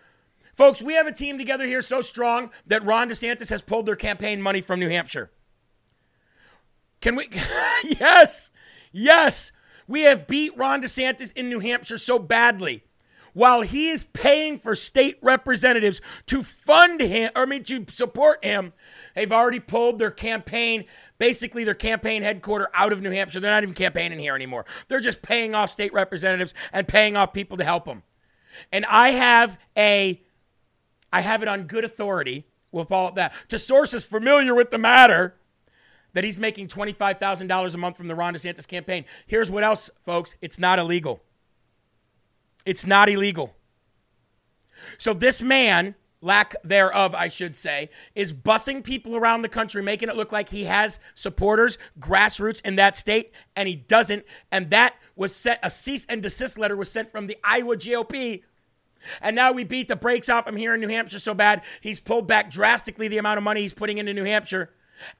Folks, we have a team together here so strong that Ron DeSantis has pulled their campaign money from New Hampshire. Can we? yes, yes. We have beat Ron DeSantis in New Hampshire so badly. While he is paying for state representatives to fund him, or I mean, to support him, they've already pulled their campaign basically their campaign headquarters out of New Hampshire. They're not even campaigning here anymore. They're just paying off state representatives and paying off people to help them. And I have a I have it on good authority, we'll call it that, to sources familiar with the matter that he's making $25,000 a month from the Ron DeSantis campaign. Here's what else, folks, it's not illegal. It's not illegal. So this man lack thereof, I should say, is bussing people around the country, making it look like he has supporters, grassroots in that state, and he doesn't. And that was sent, a cease and desist letter was sent from the Iowa GOP. And now we beat the brakes off him here in New Hampshire so bad, he's pulled back drastically the amount of money he's putting into New Hampshire.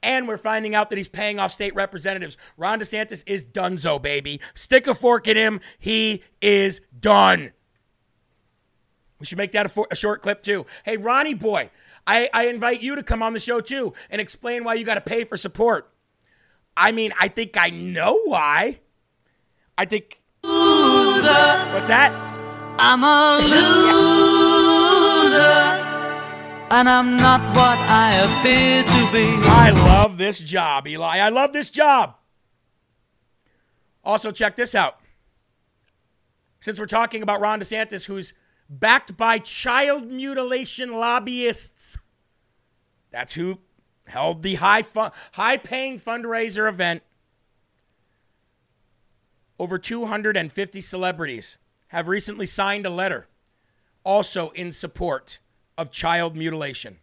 And we're finding out that he's paying off state representatives. Ron DeSantis is donezo, baby. Stick a fork in him. He is done. We should make that a, for- a short clip too. Hey, Ronnie boy, I, I invite you to come on the show too and explain why you got to pay for support. I mean, I think I know why. I think. Loser. What's that? I'm a loser. And I'm not what I appear to be. I love this job, Eli. I love this job. Also, check this out. Since we're talking about Ron DeSantis, who's backed by child mutilation lobbyists. That's who held the high high paying fundraiser event. Over 250 celebrities have recently signed a letter also in support of child mutilation.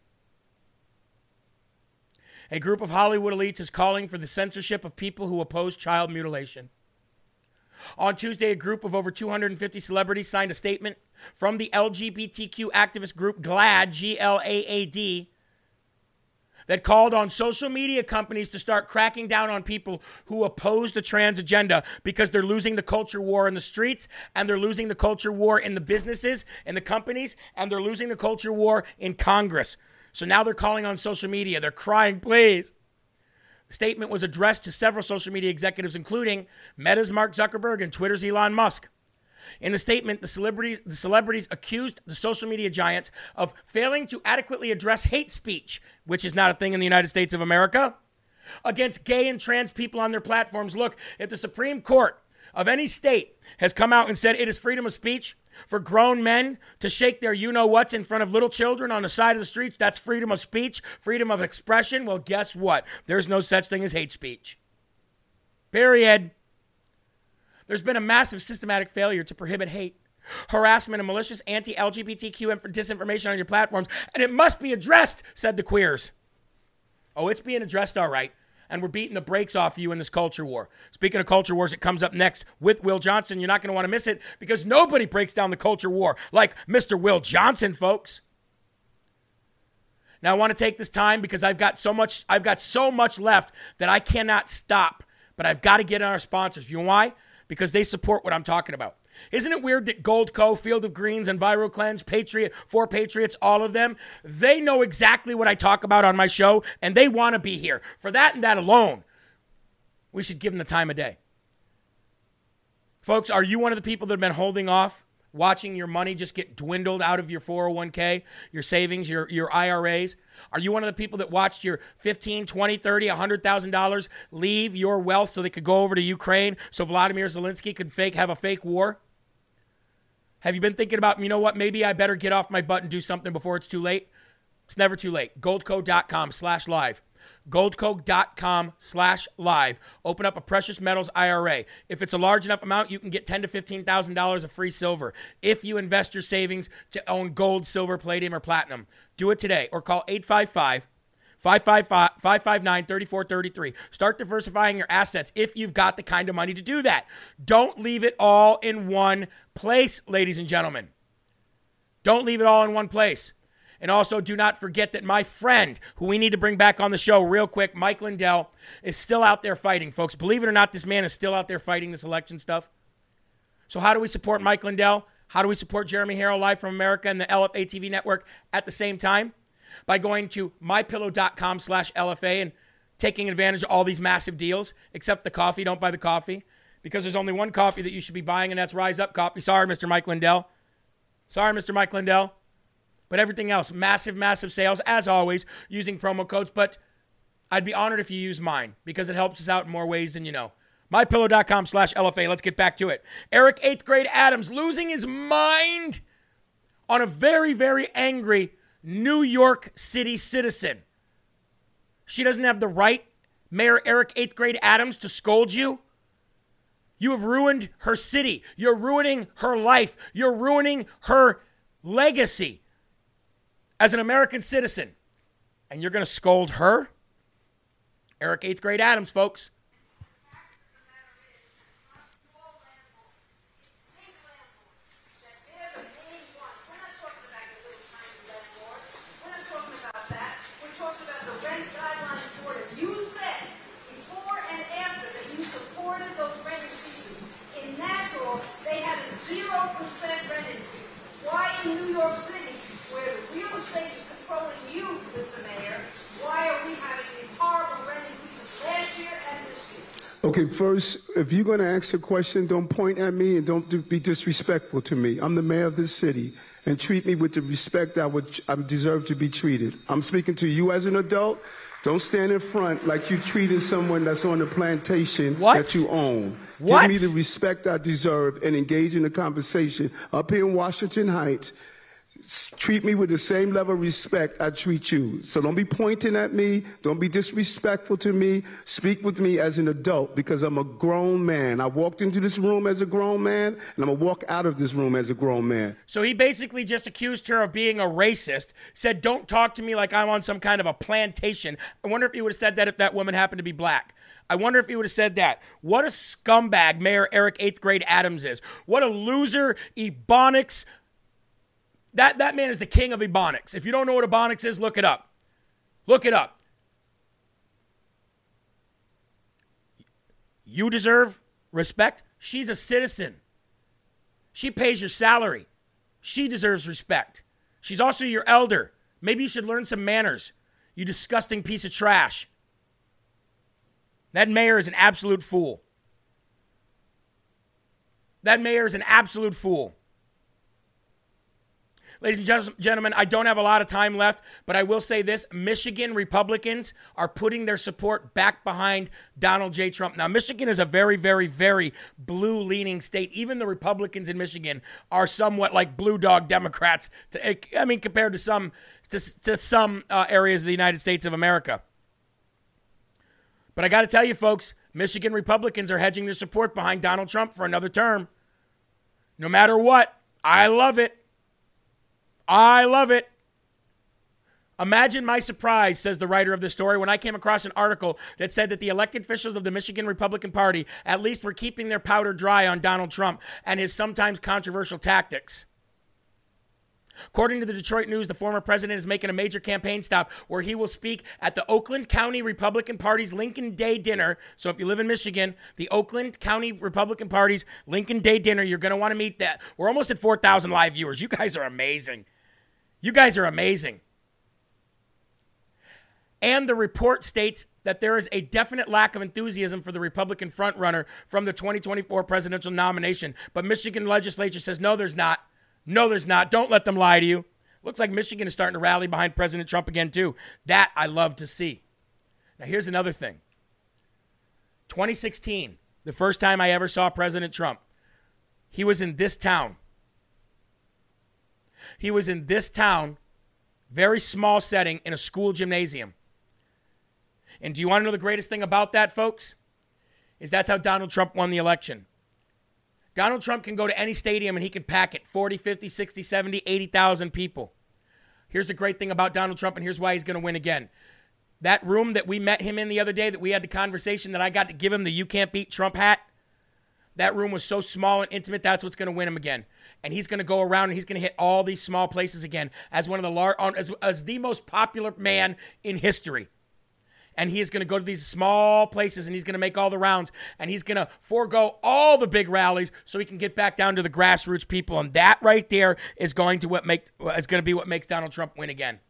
A group of Hollywood elites is calling for the censorship of people who oppose child mutilation. On Tuesday, a group of over 250 celebrities signed a statement from the LGBTQ activist group GLAAD, G L A A D, that called on social media companies to start cracking down on people who oppose the trans agenda because they're losing the culture war in the streets and they're losing the culture war in the businesses and the companies and they're losing the culture war in Congress. So now they're calling on social media. They're crying, please. The statement was addressed to several social media executives, including Meta's Mark Zuckerberg and Twitter's Elon Musk. In the statement, the celebrities, the celebrities accused the social media giants of failing to adequately address hate speech, which is not a thing in the United States of America, against gay and trans people on their platforms. Look, if the Supreme Court of any state has come out and said it is freedom of speech for grown men to shake their you know what's in front of little children on the side of the streets, that's freedom of speech, freedom of expression. Well, guess what? There's no such thing as hate speech. Period. There's been a massive systematic failure to prohibit hate, harassment, and malicious anti LGBTQ disinformation on your platforms, and it must be addressed, said the queers. Oh, it's being addressed all right. and we're beating the brakes off you in this culture war. Speaking of culture wars, it comes up next with Will Johnson. You're not going to want to miss it because nobody breaks down the culture war like Mr. Will Johnson, folks. Now I want to take this time because I've got so much I've got so much left that I cannot stop. But I've got to get on our sponsors. You know why? Because they support what I'm talking about. Isn't it weird that Goldco, Field of Greens, and Viral Cleanse, Patriot, For Patriots, all of them, they know exactly what I talk about on my show and they want to be here. For that and that alone, we should give them the time of day. Folks, are you one of the people that have been holding off, watching your money just get dwindled out of your 401k, your savings, your, your IRAs? Are you one of the people that watched your 15, 20, 30, $100,000 leave your wealth so they could go over to Ukraine so Vladimir Zelensky could fake have a fake war? Have you been thinking about, you know what, maybe I better get off my butt and do something before it's too late? It's never too late. Goldco.com slash live. Goldco.com slash live. Open up a precious metals IRA. If it's a large enough amount, you can get ten to fifteen thousand dollars of free silver. If you invest your savings to own gold, silver, palladium, or platinum, do it today or call 855 559 3433. Start diversifying your assets if you've got the kind of money to do that. Don't leave it all in one place, ladies and gentlemen. Don't leave it all in one place. And also, do not forget that my friend, who we need to bring back on the show real quick, Mike Lindell, is still out there fighting, folks. Believe it or not, this man is still out there fighting this election stuff. So, how do we support Mike Lindell? How do we support Jeremy Herrell live from America and the LFA TV network at the same time? By going to mypillow.com slash LFA and taking advantage of all these massive deals, except the coffee. Don't buy the coffee because there's only one coffee that you should be buying, and that's Rise Up Coffee. Sorry, Mr. Mike Lindell. Sorry, Mr. Mike Lindell. But everything else, massive, massive sales, as always, using promo codes. But I'd be honored if you use mine because it helps us out in more ways than you know. MyPillow.com slash LFA. Let's get back to it. Eric, eighth grade Adams, losing his mind on a very, very angry New York City citizen. She doesn't have the right, Mayor Eric, eighth grade Adams, to scold you. You have ruined her city. You're ruining her life. You're ruining her legacy as an American citizen, and you're going to scold her? Eric, eighth grade Adams, folks. Why in New York City, where real estate is controlling you, Mr. Mayor, why are we having these horrible rent increases last year and this year? Okay, first, if you're going to ask a question, don't point at me and don't do- be disrespectful to me. I'm the mayor of this city, and treat me with the respect I would I deserve to be treated. I'm speaking to you as an adult. Don't stand in front like you treated someone that's on the plantation that you own. What? Give me the respect I deserve and engage in a conversation up here in Washington Heights. Treat me with the same level of respect I treat you. So don't be pointing at me. Don't be disrespectful to me. Speak with me as an adult because I'm a grown man. I walked into this room as a grown man and I'm going to walk out of this room as a grown man. So he basically just accused her of being a racist, said, Don't talk to me like I'm on some kind of a plantation. I wonder if he would have said that if that woman happened to be black. I wonder if he would have said that. What a scumbag Mayor Eric eighth grade Adams is. What a loser, Ebonics. That, that man is the king of Ebonics. If you don't know what Ebonics is, look it up. Look it up. You deserve respect. She's a citizen. She pays your salary. She deserves respect. She's also your elder. Maybe you should learn some manners, you disgusting piece of trash. That mayor is an absolute fool. That mayor is an absolute fool. Ladies and gentlemen, I don't have a lot of time left, but I will say this Michigan Republicans are putting their support back behind Donald J. Trump. Now, Michigan is a very, very, very blue leaning state. Even the Republicans in Michigan are somewhat like blue dog Democrats, to, I mean, compared to some, to, to some uh, areas of the United States of America. But I got to tell you, folks, Michigan Republicans are hedging their support behind Donald Trump for another term. No matter what, I love it. I love it. Imagine my surprise, says the writer of the story, when I came across an article that said that the elected officials of the Michigan Republican Party at least were keeping their powder dry on Donald Trump and his sometimes controversial tactics. According to the Detroit News, the former president is making a major campaign stop where he will speak at the Oakland County Republican Party's Lincoln Day dinner. So if you live in Michigan, the Oakland County Republican Party's Lincoln Day dinner, you're going to want to meet that. We're almost at 4,000 live viewers. You guys are amazing. You guys are amazing. And the report states that there is a definite lack of enthusiasm for the Republican frontrunner from the 2024 presidential nomination. But Michigan legislature says, no, there's not. No, there's not. Don't let them lie to you. Looks like Michigan is starting to rally behind President Trump again, too. That I love to see. Now, here's another thing 2016, the first time I ever saw President Trump, he was in this town. He was in this town, very small setting, in a school gymnasium. And do you want to know the greatest thing about that, folks? Is that's how Donald Trump won the election. Donald Trump can go to any stadium and he can pack it 40, 50, 60, 70, 80,000 people. Here's the great thing about Donald Trump, and here's why he's going to win again. That room that we met him in the other day, that we had the conversation that I got to give him the You Can't Beat Trump hat, that room was so small and intimate, that's what's going to win him again. And he's going to go around and he's going to hit all these small places again as one of the lar- as, as the most popular man in history and he is going to go to these small places and he's going to make all the rounds and he's going to forego all the big rallies so he can get back down to the grassroots people and that right there is going to what make is going to be what makes Donald Trump win again.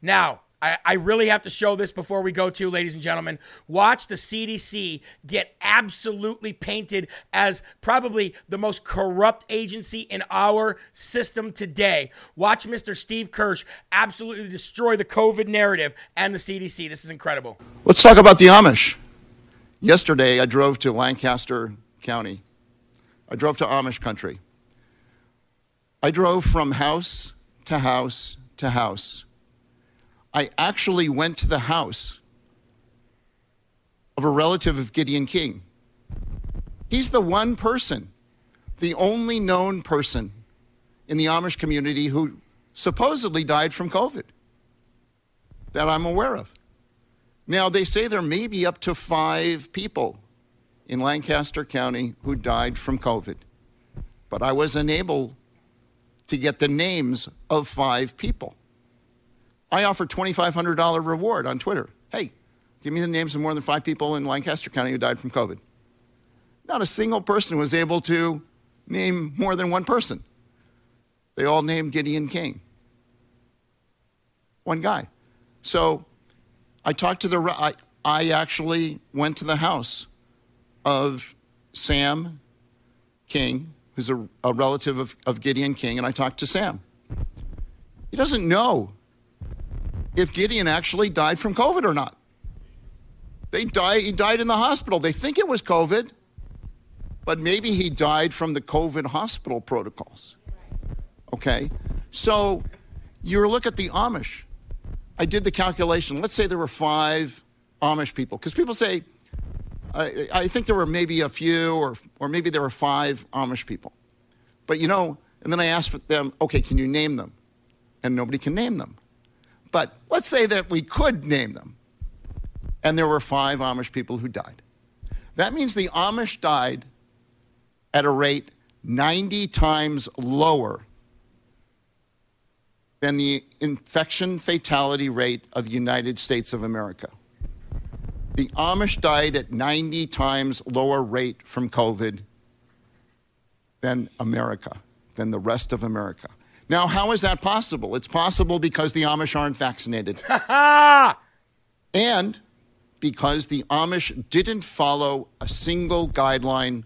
Now, I, I really have to show this before we go to, ladies and gentlemen. Watch the CDC get absolutely painted as probably the most corrupt agency in our system today. Watch Mr. Steve Kirsch absolutely destroy the COVID narrative and the CDC. This is incredible. Let's talk about the Amish. Yesterday, I drove to Lancaster County. I drove to Amish country. I drove from house to house to house. I actually went to the house of a relative of Gideon King. He's the one person, the only known person in the Amish community who supposedly died from COVID that I'm aware of. Now, they say there may be up to five people in Lancaster County who died from COVID, but I was unable to get the names of five people. I offered $2,500 reward on Twitter. Hey, give me the names of more than five people in Lancaster County who died from COVID. Not a single person was able to name more than one person. They all named Gideon King. One guy. So I talked to the, I, I actually went to the house of Sam King, who's a, a relative of, of Gideon King, and I talked to Sam. He doesn't know if Gideon actually died from COVID or not. They die, he died in the hospital. They think it was COVID, but maybe he died from the COVID hospital protocols. Okay? So you look at the Amish. I did the calculation. Let's say there were five Amish people, because people say, I, I think there were maybe a few, or, or maybe there were five Amish people. But you know, and then I asked them, okay, can you name them? And nobody can name them. But let's say that we could name them. And there were five Amish people who died. That means the Amish died at a rate 90 times lower than the infection fatality rate of the United States of America. The Amish died at 90 times lower rate from COVID than America, than the rest of America. Now, how is that possible? It's possible because the Amish aren't vaccinated. and because the Amish didn't follow a single guideline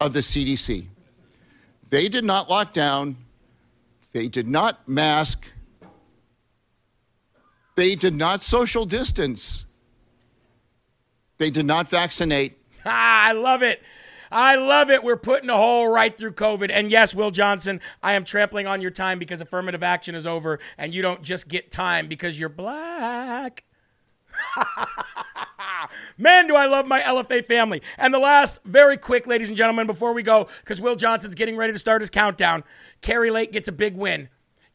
of the CDC. They did not lock down, they did not mask, they did not social distance, they did not vaccinate. Ah, I love it. I love it. We're putting a hole right through COVID. And yes, Will Johnson, I am trampling on your time because affirmative action is over and you don't just get time because you're black. Man, do I love my LFA family. And the last, very quick, ladies and gentlemen, before we go, because Will Johnson's getting ready to start his countdown, Kari Lake gets a big win.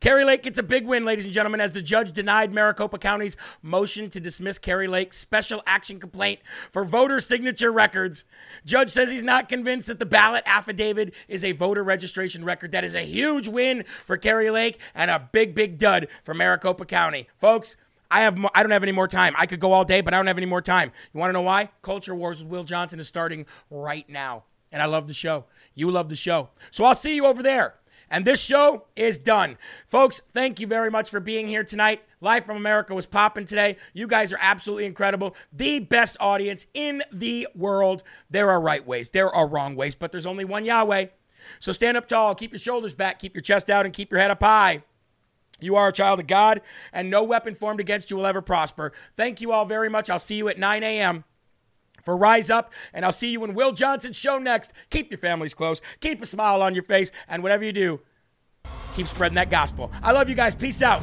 Kari Lake gets a big win, ladies and gentlemen, as the judge denied Maricopa County's motion to dismiss Kari Lake's special action complaint for voter signature records. Judge says he's not convinced that the ballot affidavit is a voter registration record. That is a huge win for Kari Lake and a big, big dud for Maricopa County. Folks, I have mo- I don't have any more time. I could go all day, but I don't have any more time. You want to know why? Culture Wars with Will Johnson is starting right now. And I love the show. You love the show. So I'll see you over there. And this show is done. Folks, thank you very much for being here tonight. Live from America was popping today. You guys are absolutely incredible. The best audience in the world. There are right ways, there are wrong ways, but there's only one Yahweh. So stand up tall, keep your shoulders back, keep your chest out, and keep your head up high. You are a child of God, and no weapon formed against you will ever prosper. Thank you all very much. I'll see you at 9 a.m. for Rise Up, and I'll see you in Will Johnson's show next. Keep your families close, keep a smile on your face, and whatever you do, keep spreading that gospel. I love you guys. Peace out.